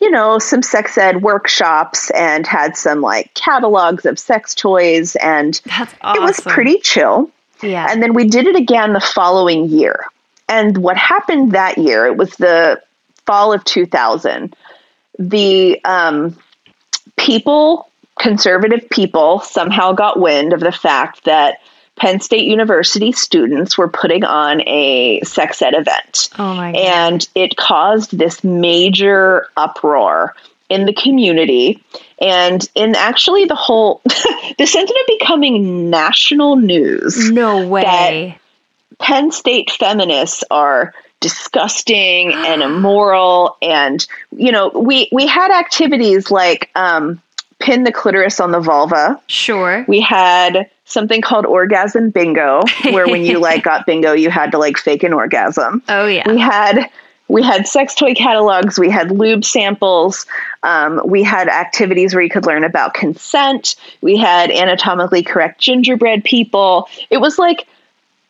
Speaker 2: you know, some sex ed workshops and had some like catalogs of sex toys, and
Speaker 1: awesome.
Speaker 2: it was pretty chill.
Speaker 1: Yeah.
Speaker 2: And then we did it again the following year. And what happened that year, it was the fall of 2000. The um, people, conservative people, somehow got wind of the fact that Penn State University students were putting on a sex ed event.
Speaker 1: Oh my God.
Speaker 2: And it caused this major uproar in the community and in actually the whole this ended up becoming national news.
Speaker 1: no way.
Speaker 2: Penn State feminists are disgusting and immoral and you know we we had activities like um pin the clitoris on the vulva
Speaker 1: Sure.
Speaker 2: we had something called orgasm bingo where when you like got bingo you had to like fake an orgasm
Speaker 1: Oh yeah.
Speaker 2: we had we had sex toy catalogs we had lube samples um, we had activities where you could learn about consent we had anatomically correct gingerbread people it was like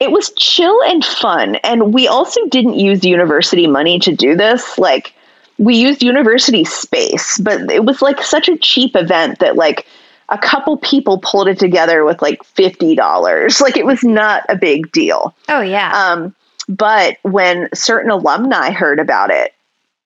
Speaker 2: it was chill and fun. And we also didn't use university money to do this. Like we used university space but it was like such a cheap event that like a couple people pulled it together with like $50 like it was not a big deal.
Speaker 1: Oh yeah.
Speaker 2: um, but when certain alumni heard about it,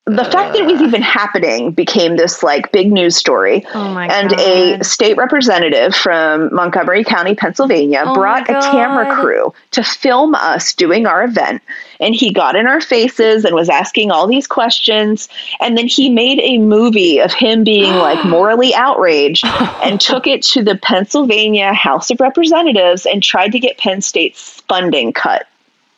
Speaker 2: the fact that it was even happening became this like big news story.
Speaker 1: oh my
Speaker 2: and
Speaker 1: god.
Speaker 2: a state representative from Montgomery County, Pennsylvania,
Speaker 1: Oh
Speaker 2: brought a camera crew to film us doing our event. And he got in our faces and was asking all these questions. And then he made a movie of him being like morally outraged and took it to the Pennsylvania House of Representatives and tried to get Penn State's funding cut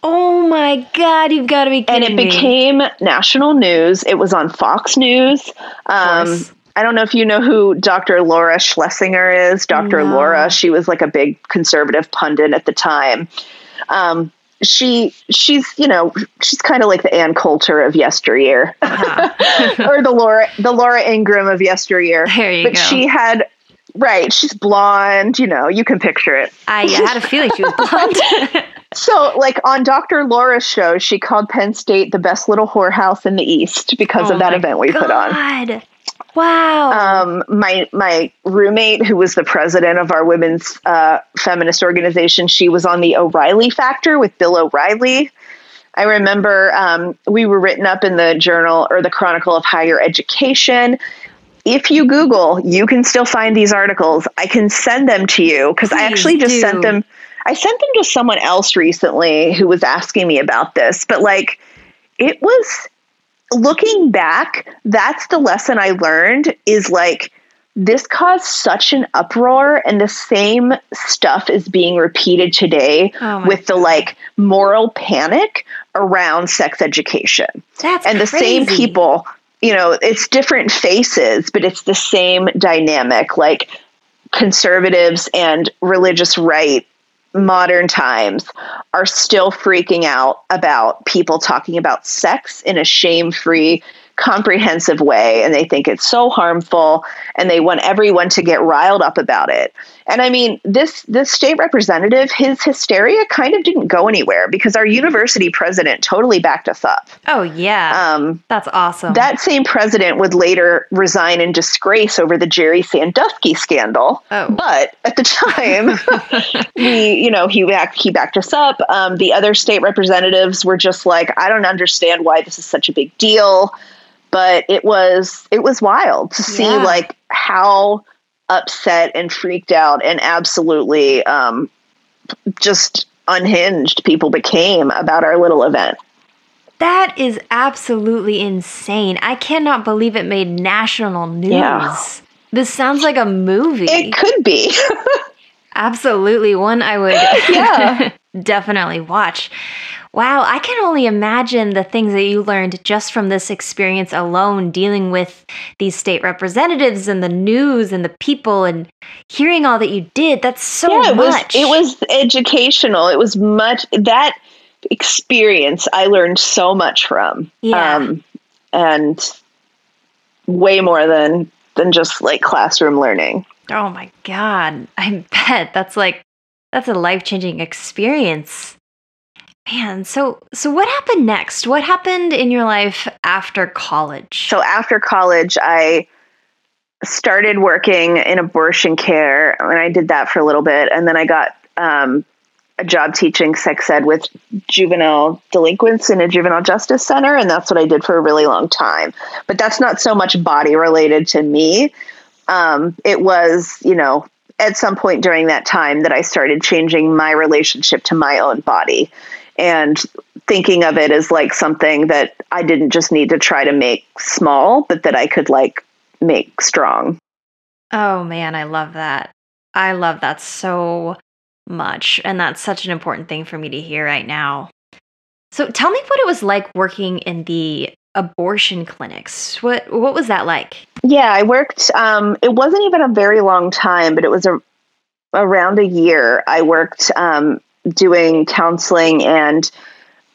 Speaker 1: oh my god, you've got to be kidding me!
Speaker 2: and it
Speaker 1: me.
Speaker 2: became national news. It was on Fox News. Um. I don't know if you know who Dr. Laura Schlesinger is. Dr.
Speaker 1: No.
Speaker 2: Laura, she was like a big conservative pundit at the time. Um, she she's you know she's kind of like the Ann Coulter of yesteryear,
Speaker 1: Uh-huh.
Speaker 2: or the Laura the Laura Ingraham of yesteryear.
Speaker 1: There you
Speaker 2: but
Speaker 1: go.
Speaker 2: she had right. She's blonde. You know, you can picture it.
Speaker 1: I had a feeling she was blonde.
Speaker 2: So, like on Dr. Laura's show, she called Penn State the best little whorehouse in the East because
Speaker 1: Oh
Speaker 2: of that event we put on.
Speaker 1: God. Wow.
Speaker 2: Um, my my roommate, who was the president of our women's uh, feminist organization, she was on the O'Reilly Factor with Bill O'Reilly. I remember um, we were written up in the Journal or the Chronicle of Higher Education. If you Google, you can still find these articles. I can send them to you because I actually just
Speaker 1: do.
Speaker 2: sent them. I sent them to someone else recently who was asking me about this, but like it was looking back, that's the lesson I learned is like this caused such an uproar and the same stuff is being repeated today
Speaker 1: Oh
Speaker 2: with the like moral panic around sex education.
Speaker 1: That's
Speaker 2: and the same people, you know, it's different faces, but it's the same dynamic like conservatives and religious right modern times are still freaking out about people talking about sex in a shame-free comprehensive way and they think it's so harmful and they want everyone to get riled up about it. And I mean, this this state representative, his hysteria kind of didn't go anywhere because our university president totally backed us up.
Speaker 1: Oh yeah.
Speaker 2: Um,
Speaker 1: That's awesome.
Speaker 2: that same president would later resign in disgrace over the Jerry Sandusky scandal.
Speaker 1: Oh.
Speaker 2: But at the time, we, you know, he backed, he backed us up. Um, the other state representatives were just like, I don't understand why this is such a big deal. But it was it was wild to see
Speaker 1: Yeah.
Speaker 2: like how upset and freaked out and absolutely um, just unhinged people became about our little event.
Speaker 1: that is absolutely insane. I cannot believe it made national news.
Speaker 2: Yeah.
Speaker 1: This sounds like a movie.
Speaker 2: It could be.
Speaker 1: Absolutely, one I would
Speaker 2: Yeah.
Speaker 1: definitely watch. Wow, I can only imagine the things that you learned just from this experience alone, dealing with these state representatives and the news and the people and hearing all that you did. That's so
Speaker 2: yeah, it
Speaker 1: much.
Speaker 2: Was, it was educational. It was much that experience I learned so much from.
Speaker 1: Yeah.
Speaker 2: Um, and way more than than just like classroom learning.
Speaker 1: Oh my god. I bet that's like that's a life-changing experience. Man, so so what happened next? What happened in your life after college?
Speaker 2: So after college, I started working in abortion care, and I did that for a little bit, and then I got um, a job teaching sex ed with juvenile delinquents in a juvenile justice center, and that's what I did for a really long time. But that's not so much body related to me. Um, it was, you know, at some point during that time that I started changing my relationship to my own body and thinking of it as like something that I didn't just need to try to make small, but that I could like make strong.
Speaker 1: Oh man, I love that. I love that so much. And that's such an important thing for me to hear right now. So tell me what it was like working in the abortion clinics. What what was that like?
Speaker 2: Yeah, I worked um it wasn't even a very long time, but it was a around a year. I worked um doing counseling and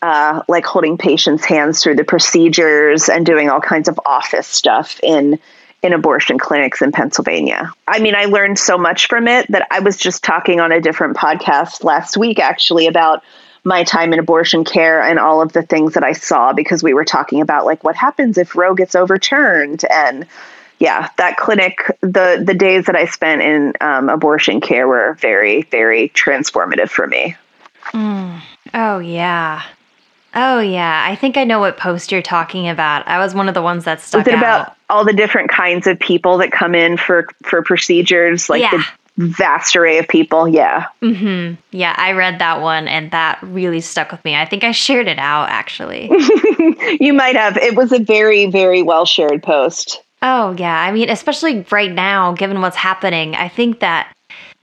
Speaker 2: uh, like holding patients' hands through the procedures and doing all kinds of office stuff in in abortion clinics in Pennsylvania. I mean, I learned so much from it that I was just talking on a different podcast last week actually about my time in abortion care and all of the things that I saw because we were talking about like what happens if Roe gets overturned and yeah, that clinic, the the days that I spent in um, abortion care were very, very transformative for me.
Speaker 1: Mm. Oh yeah, oh yeah. I think I know what post you're talking about. I was one of the ones that stuck
Speaker 2: Was it
Speaker 1: out.
Speaker 2: about all the different kinds of people that come in for for procedures, like
Speaker 1: Yeah.
Speaker 2: the vast array of people? Yeah.
Speaker 1: Mm-hmm. Yeah, I read that one, and that really stuck with me. I think I shared it out actually.
Speaker 2: you might have. It was a very, very well shared post.
Speaker 1: Oh, yeah. I mean, especially right now, given what's happening, I think that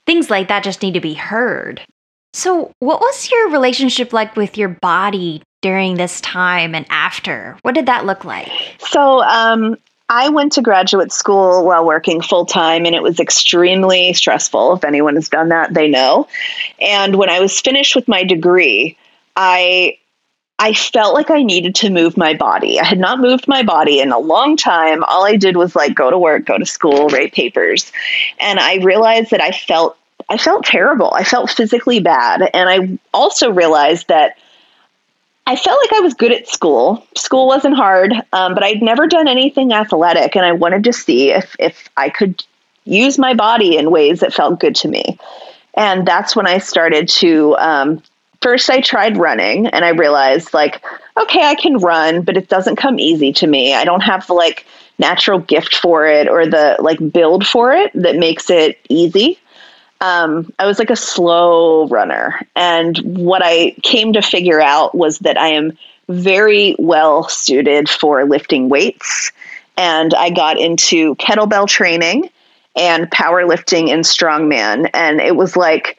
Speaker 1: things like that just need to be heard. So, what was your relationship like with your body during this time and after? What did that look like?
Speaker 2: So, um, I went to graduate school while working full time, and it was extremely stressful. If anyone has done that, they know. And when I was finished with my degree, I I felt like I needed to move my body. I had not moved my body in a long time. All I did was like go to work, go to school, write papers. And I realized that I felt I felt terrible. I felt physically bad. And I also realized that I felt like I was good at school. School wasn't hard, um, but I'd never done anything athletic, and I wanted to see if if I could use my body in ways that felt good to me. And that's when I started to. Um, first, I tried running, and I realized like, okay, I can run, but it doesn't come easy to me. I don't have the like natural gift for it or the like build for it that makes it easy um, I was like a slow runner. And what I came to figure out was that I am very well suited for lifting weights. And I got into kettlebell training and powerlifting and strongman. And it was like,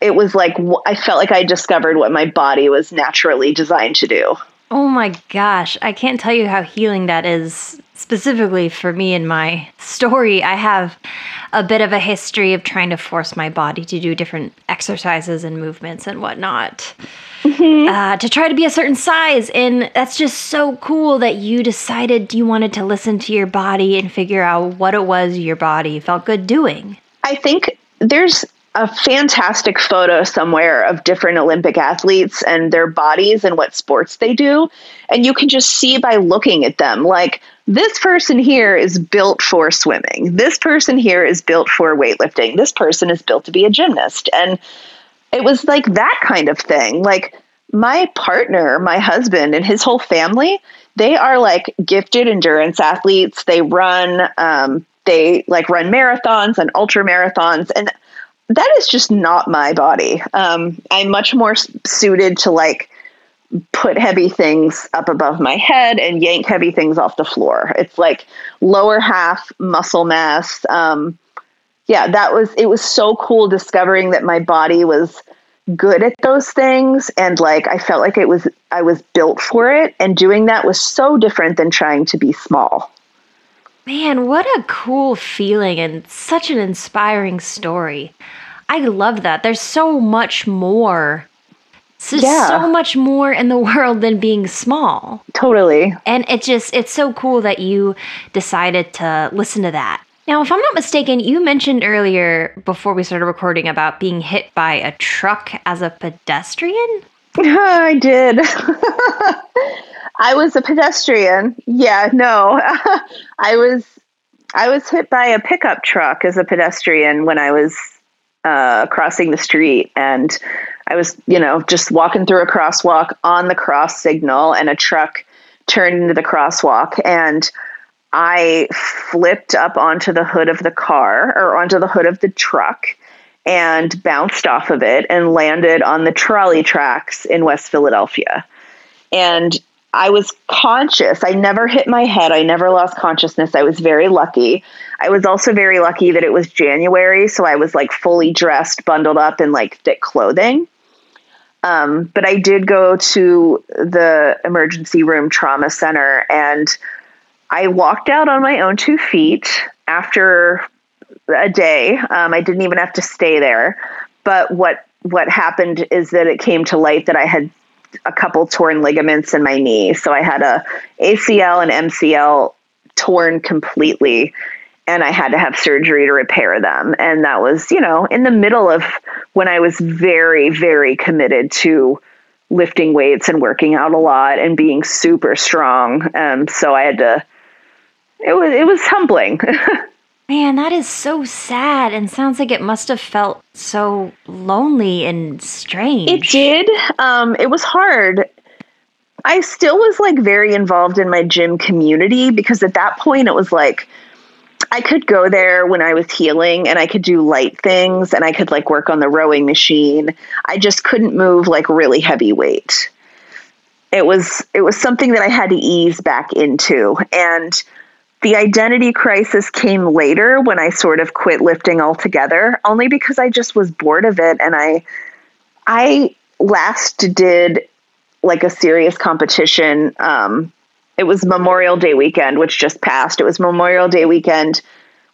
Speaker 2: it was like, I felt like I discovered what my body was naturally designed to do.
Speaker 1: Oh my gosh, I can't tell you how healing that is. Specifically for me in my story, I have a bit of a history of trying to force my body to do different exercises and movements and whatnot uh, to try to be a certain size. And that's just so cool that you decided you wanted to listen to your body and figure out what it was your body felt good doing.
Speaker 2: I think there's a fantastic photo somewhere of different Olympic athletes and their bodies and what sports they do. And you can just see by looking at them, like, this person here is built for swimming. This person here is built for weightlifting. This person is built to be a gymnast. And it was like that kind of thing. Like, my partner, my husband, and his whole family, they are like gifted endurance athletes. They run, um, they like run marathons and ultra marathons. And that is just not my body. Um, I'm much more suited to like put heavy things up above my head and yank heavy things off the floor. It's like lower half muscle mass. Um, yeah, that was it was so cool discovering that my body was good at those things and like I felt like it was I was built for it and doing that was so different than trying to be small.
Speaker 1: Man, what a cool feeling and such an inspiring story. I love that. There's so much more. So, yeah. so much more in the world than being small.
Speaker 2: Totally.
Speaker 1: And it just it's so cool that you decided to listen to that now, if I'm not mistaken, you mentioned earlier before we started recording about being hit by a truck as a pedestrian.
Speaker 2: I did. I was a pedestrian. Yeah, no. I was I was hit by a pickup truck as a pedestrian when I was uh, crossing the street and I was, you know, just walking through a crosswalk on the cross signal and a truck turned into the crosswalk and I flipped up onto the hood of the car or onto the hood of the truck and bounced off of it and landed on the trolley tracks in West Philadelphia. And I was conscious. I never hit my head. I never lost consciousness. I was very lucky. I was also very lucky that it was January, so I was like fully dressed, bundled up in like thick clothing. Um, but I did go to the emergency room trauma center and I walked out on my own two feet after a day. Um, I didn't even have to stay there. But what what happened is that it came to light that I had a couple torn ligaments in my knee. So I had a ACL and MCL torn completely and I had to have surgery to repair them. And that was, you know, in the middle of when I was very, very committed to lifting weights and working out a lot and being super strong. Um, so I had to it was it was humbling.
Speaker 1: Man, that is so sad and sounds like it must have felt so lonely and strange.
Speaker 2: It did. Um, it was hard. I still was like very involved in my gym community because at that point it was like I could go there when I was healing and I could do light things and I could like work on the rowing machine. I just couldn't move like really heavy weight. It was it was something that I had to ease back into and the identity crisis came later when I sort of quit lifting altogether, only because I just was bored of it. And I, I last did like a serious competition. Um, it was Memorial Day weekend, which just passed. It was Memorial Day weekend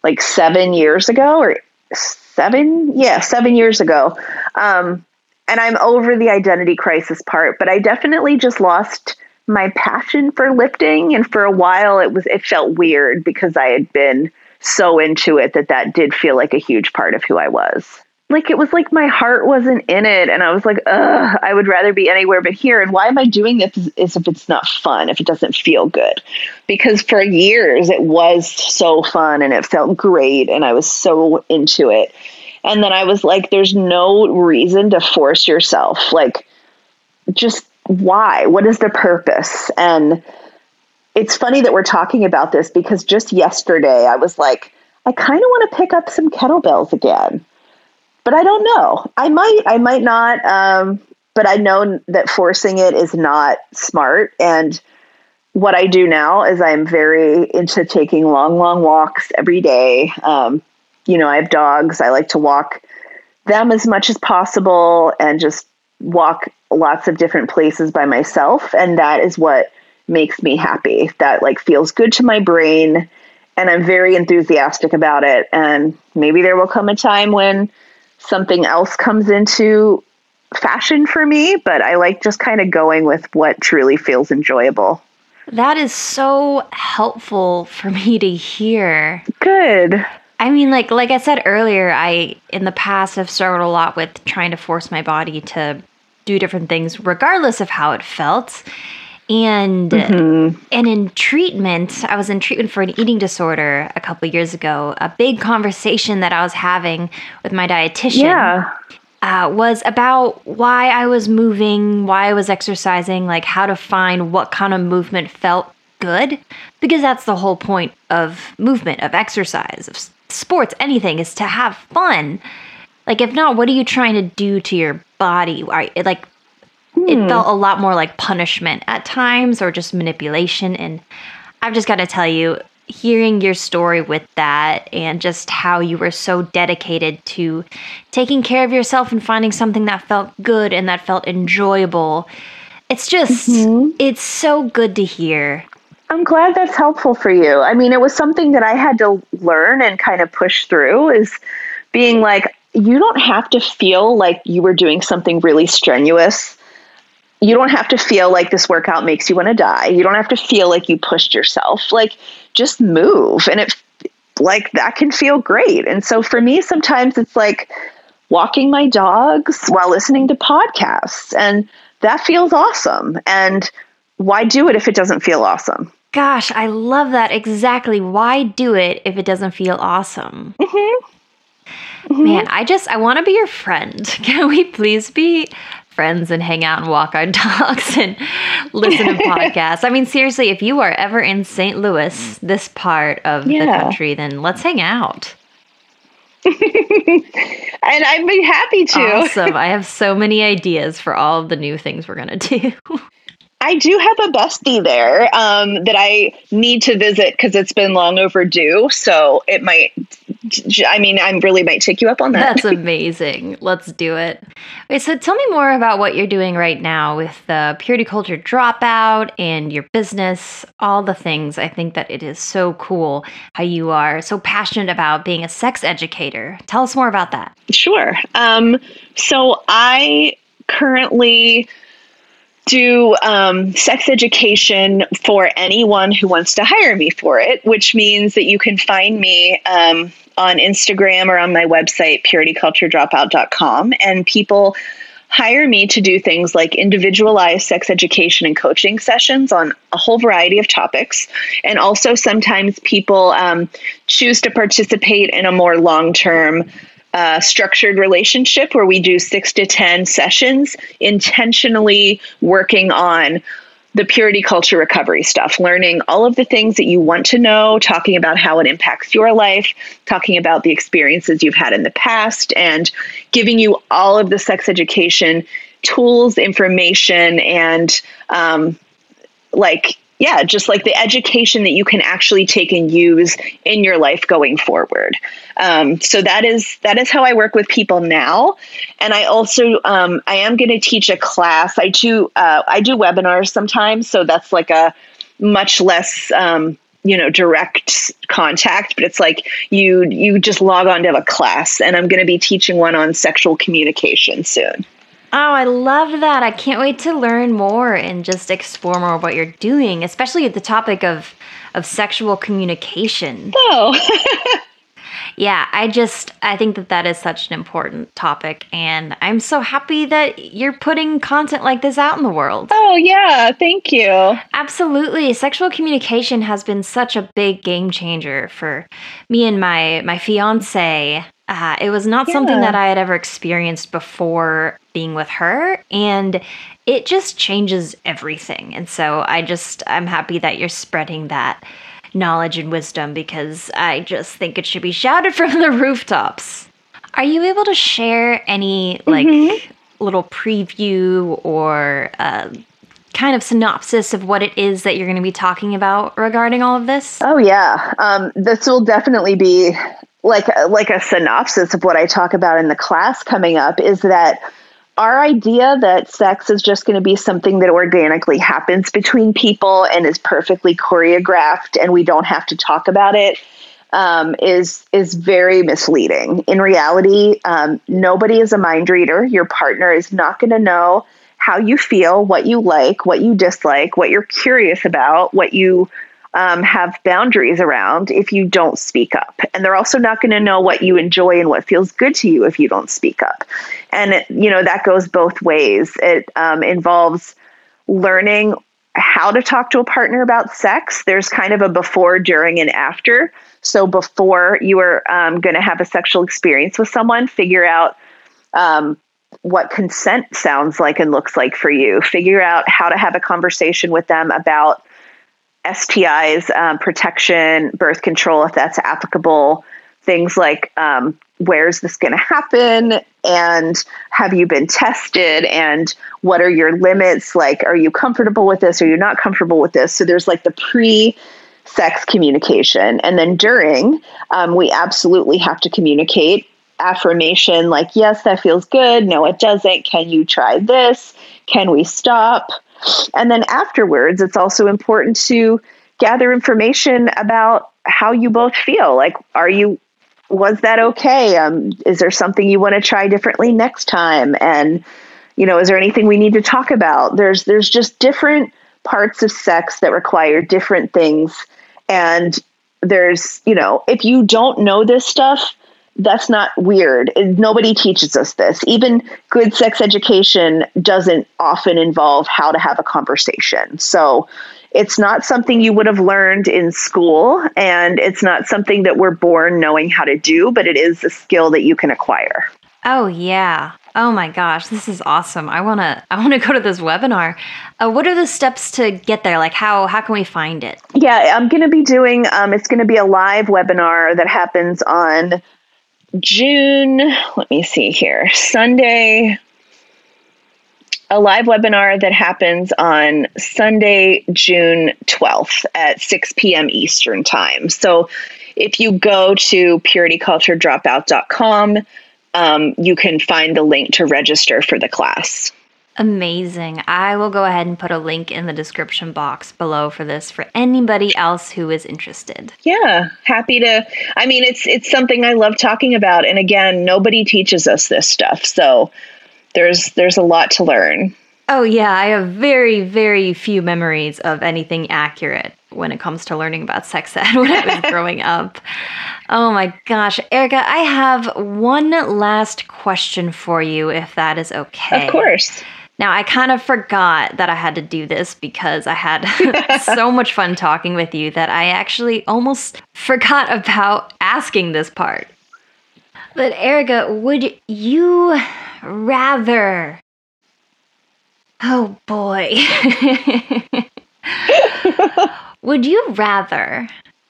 Speaker 2: like seven years ago or seven, yeah, seven years ago. Um, and I'm over the identity crisis part, but I definitely just lost my passion for lifting and for a while it was it felt weird because I had been so into it that that did feel like a huge part of who I was. Like it was like my heart wasn't in it and I was like, "Ugh, I would rather be anywhere but here and why am I doing this is if it's not fun, if it doesn't feel good." Because for years it was so fun and it felt great and I was so into it. And then I was like there's no reason to force yourself. Like just why? What is the purpose? And it's funny that we're talking about this because just yesterday I was like, I kind of want to pick up some kettlebells again, but I don't know. I might, I might not. Um, but I know that forcing it is not smart. And what I do now is I'm very into taking long, long walks every day. Um, you know, I have dogs. I like to walk them as much as possible and just walk lots of different places by myself and that is what makes me happy that like feels good to my brain and i'm very enthusiastic about it and maybe there will come a time when something else comes into fashion for me but i like just kind of going with what truly feels enjoyable.
Speaker 1: That is so helpful for me to hear.
Speaker 2: Good.
Speaker 1: I mean, like like I said earlier, I in the past have struggled a lot with trying to force my body to do different things, regardless of how it felt. And mm-hmm. and in treatment, I was in treatment for an eating disorder a couple years ago. A big conversation that I was having with my dietitian.
Speaker 2: Yeah.
Speaker 1: Uh, was about why I was moving, why I was exercising, like how to find what kind of movement felt good. Because that's the whole point of movement, of exercise, of sports, anything is to have fun. Like, if not, what are you trying to do to your body? It, like, hmm. it felt a lot more like punishment at times or just manipulation. And I've just got to tell you, hearing your story with that and just how you were so dedicated to taking care of yourself and finding something that felt good and that felt enjoyable. It's just, mm-hmm. it's so good to hear.
Speaker 2: I'm glad that's helpful for you. I mean, it was something that I had to learn and kind of push through is being like, you don't have to feel like you were doing something really strenuous. You don't have to feel like this workout makes you want to die. You don't have to feel like you pushed yourself. Like, just move. And it, like, that can feel great. And so for me, sometimes it's like walking my dogs while listening to podcasts. And that feels awesome. And why do it if it doesn't feel awesome?
Speaker 1: Gosh, I love that exactly. Why do it if it doesn't feel awesome? Mm-hmm. Mm-hmm. Man, I just I want to be your friend. Can we please be friends and hang out and walk our dogs and listen to podcasts? I mean, seriously, if you are ever in St. Louis, mm. this part of yeah. the country, then let's hang out.
Speaker 2: and I'd be happy to.
Speaker 1: Awesome. I have so many ideas for all of the new things we're going to do.
Speaker 2: I do have a bestie there um, that I need to visit because it's been long overdue. So it might, I mean, I really might take you up on that.
Speaker 1: That's amazing. Let's do it. Okay, so tell me more about what you're doing right now with the purity culture dropout and your business, all the things. I think that it is so cool how you are so passionate about being a sex educator. Tell us more about that.
Speaker 2: Sure. Um, so I currently do um, sex education for anyone who wants to hire me for it, which means that you can find me um, on Instagram or on my website, purityculturedropout.com. And people hire me to do things like individualized sex education and coaching sessions on a whole variety of topics. And also, sometimes people um, choose to participate in a more long term uh, structured relationship where we do six to 10 sessions intentionally working on the purity culture recovery stuff, learning all of the things that you want to know, talking about how it impacts your life, talking about the experiences you've had in the past, and giving you all of the sex education tools, information, and um, like yeah, just like the education that you can actually take and use in your life going forward. Um, so that is that is how I work with people now, and I also um, I am going to teach a class. I do uh, I do webinars sometimes, so that's like a much less. Um, you know direct contact but it's like you you just log on to a class and i'm going to be teaching one on sexual communication soon
Speaker 1: Oh, I love that. I can't wait to learn more and just explore more of what you're doing, especially at the topic of of sexual communication.
Speaker 2: Oh.
Speaker 1: yeah, I just I think that that is such an important topic and I'm so happy that you're putting content like this out in the world.
Speaker 2: Oh, yeah, thank you.
Speaker 1: Absolutely. Sexual communication has been such a big game changer for me and my my fiance uh, it was not yeah. something that I had ever experienced before being with her. And it just changes everything. And so I just, I'm happy that you're spreading that knowledge and wisdom because I just think it should be shouted from the rooftops. Are you able to share any, like, mm-hmm. little preview or uh, kind of synopsis of what it is that you're going to be talking about regarding all of this?
Speaker 2: Oh yeah, um, this will definitely be like like a synopsis of what I talk about in the class coming up is that our idea that sex is just going to be something that organically happens between people and is perfectly choreographed and we don't have to talk about it um, is is very misleading. In reality, um, nobody is a mind reader. Your partner is not going to know how you feel, what you like, what you dislike, what you're curious about, what you um, have boundaries around if you don't speak up. And they're also not going to know what you enjoy and what feels good to you if you don't speak up. And, it, you know, that goes both ways. It um, involves learning how to talk to a partner about sex. There's kind of a before, during, and after. So before you are um, going to have a sexual experience with someone, figure out um, what consent sounds like and looks like for you. Figure out how to have a conversation with them about STIs, um, protection, birth control, if that's applicable, things like um, where's this going to happen and have you been tested and what are your limits like are you comfortable with this are you not comfortable with this so there's like the pre sex communication. And then during, um, we absolutely have to communicate affirmation like, yes, that feels good. No, it doesn't. Can you try this? Can we stop? And then afterwards, it's also important to gather information about how you both feel. Like, are you, was that okay? Um, is there something you want to try differently next time? And, you know, is there anything we need to talk about? There's, there's just different parts of sex that require different things. And there's, you know, if you don't know this stuff, that's not weird. Nobody teaches us this. Even good sex education doesn't often involve how to have a conversation. So it's not something you would have learned in school, and it's not something that we're born knowing how to do, but it is a skill that you can acquire.
Speaker 1: Oh, yeah. Oh my gosh, this is awesome. I want to I want to go to this webinar. Uh, what are the steps to get there? Like how how can we find it?
Speaker 2: Yeah, I'm going to be doing um, it's going to be a live webinar that happens on June, let me see here, Sunday, a live webinar that happens on Sunday, June 12th at 6 p.m. Eastern Time. So if you go to purityculturedropout.com, um, you can find the link to register for the class.
Speaker 1: Amazing. I will go ahead and put a link in the description box below for this for anybody else who is interested.
Speaker 2: Yeah, happy to. I mean, it's it's something I love talking about and again, nobody teaches us this stuff. So there's there's a lot to learn.
Speaker 1: Oh yeah, I have very very few memories of anything accurate when it comes to learning about sex ed when I was growing up. Oh my gosh, Erica, I have one last question for you if that is okay.
Speaker 2: Of course.
Speaker 1: Now, I kind of forgot that I had to do this because I had so much fun talking with you that I actually almost forgot about asking this part. But, Erica, would you rather. Oh boy. would you rather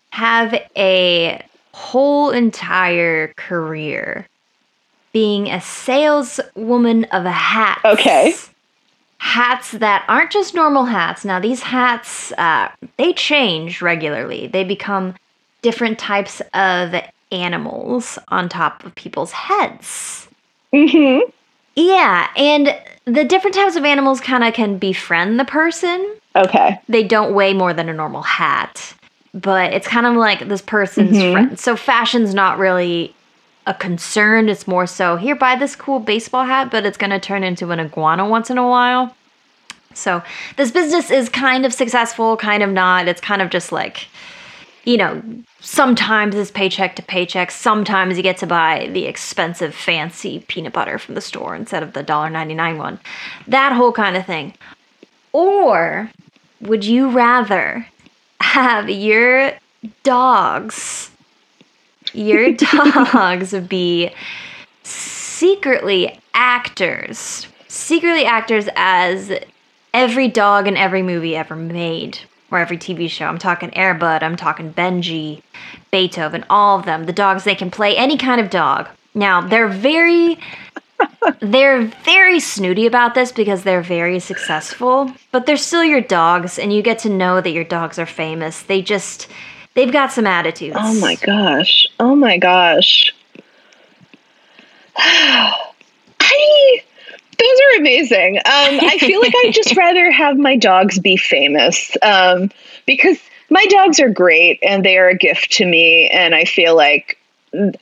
Speaker 1: have a whole entire career being a saleswoman of a hat?
Speaker 2: Okay
Speaker 1: hats that aren't just normal hats. Now, these hats, uh, they change regularly. They become different types of animals on top of people's heads.
Speaker 2: Mm-hmm.
Speaker 1: Yeah, and the different types of animals kind of can befriend the person.
Speaker 2: Okay.
Speaker 1: They don't weigh more than a normal hat, but it's kind of like this person's mm-hmm. friend. So fashion's not really a concern. It's more so here, buy this cool baseball hat, but it's going to turn into an iguana once in a while. So this business is kind of successful, kind of not. It's kind of just like, you know, sometimes it's paycheck to paycheck. Sometimes you get to buy the expensive, fancy peanut butter from the store instead of the $1.99 one. That whole kind of thing. Or would you rather have your dogs your dogs be secretly actors, secretly actors as every dog in every movie ever made or every TV show. I'm talking Air Bud, I'm talking Benji, Beethoven, all of them. The dogs they can play any kind of dog. Now, they're very they're very snooty about this because they're very successful, but they're still your dogs and you get to know that your dogs are famous. They just They've got some attitudes.
Speaker 2: Oh my gosh. Oh my gosh. I those are amazing. Um, I feel like I'd just rather have my dogs be famous um, because my dogs are great and they are a gift to me, and I feel like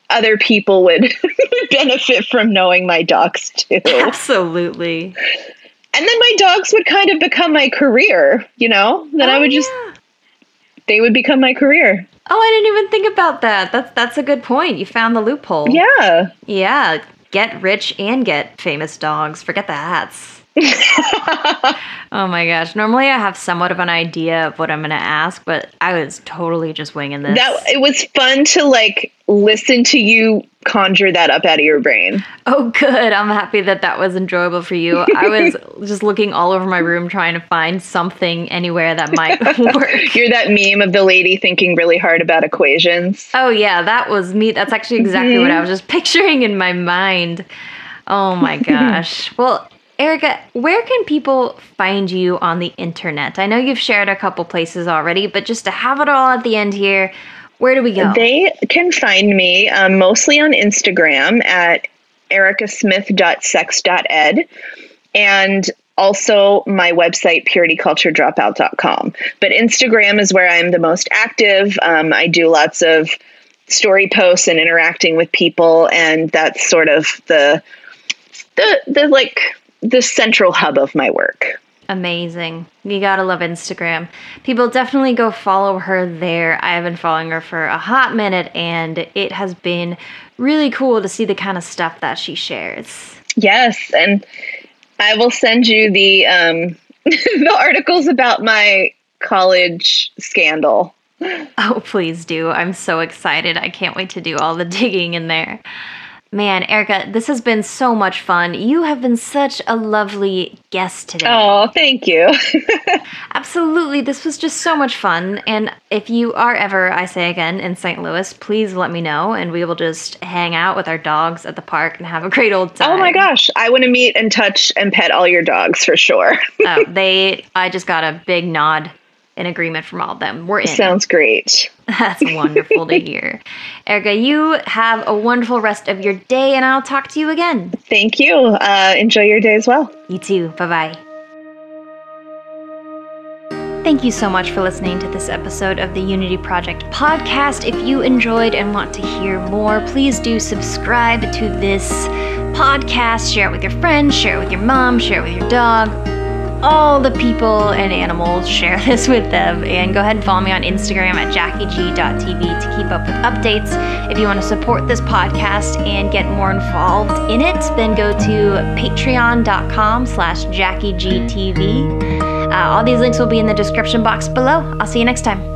Speaker 2: other people would benefit from knowing my dogs too.
Speaker 1: Absolutely.
Speaker 2: And then my dogs would kind of become my career, you know? Then oh, I would just yeah they would become my career.
Speaker 1: Oh, I didn't even think about that. That's that's a good point. You found the loophole.
Speaker 2: Yeah.
Speaker 1: Yeah. Get rich and get famous dogs. Forget the hats. oh my gosh. Normally I have somewhat of an idea of what I'm going to ask, but I was totally just winging this.
Speaker 2: That it was fun to like listen to you conjure that up out of your brain.
Speaker 1: Oh good. I'm happy that that was enjoyable for you. I was just looking all over my room trying to find something anywhere that might work.
Speaker 2: You're that meme of the lady thinking really hard about equations.
Speaker 1: Oh yeah, that was me. That's actually exactly mm-hmm. what I was just picturing in my mind. Oh my gosh. well, Erica, where can people find you on the internet? I know you've shared a couple places already, but just to have it all at the end here, where do we go?
Speaker 2: They can find me um, mostly on Instagram at ericasmith.sex.ed and also my website purityculturedropout.com but instagram is where i'm the most active um, i do lots of story posts and interacting with people and that's sort of the the the like the central hub of my work
Speaker 1: Amazing. You gotta love Instagram. People definitely go follow her there. I have been following her for a hot minute and it has been really cool to see the kind of stuff that she shares.
Speaker 2: Yes, and I will send you the um, the articles about my college scandal.
Speaker 1: Oh, please do. I'm so excited. I can't wait to do all the digging in there. Man, Erica, this has been so much fun. You have been such a lovely guest today.
Speaker 2: Oh, thank you.
Speaker 1: Absolutely. This was just so much fun. And if you are ever, I say again, in St. Louis, please let me know and we will just hang out with our dogs at the park and have a great old time.
Speaker 2: Oh my gosh. I want to meet and touch and pet all your dogs for sure.
Speaker 1: oh, they, I just got a big nod in agreement from all of them. We're in.
Speaker 2: Sounds great.
Speaker 1: That's wonderful to hear. Erica, you have a wonderful rest of your day, and I'll talk to you again.
Speaker 2: Thank you. Uh, enjoy your day as well.
Speaker 1: You too. Bye bye. Thank you so much for listening to this episode of the Unity Project podcast. If you enjoyed and want to hear more, please do subscribe to this podcast. Share it with your friends, share it with your mom, share it with your dog all the people and animals, share this with them, and go ahead and follow me on Instagram at jackieg.tv to keep up with updates. If you want to support this podcast and get more involved in it, then go to patreon.com slash jackiegtv. Uh, all these links will be in the description box below. I'll see you next time.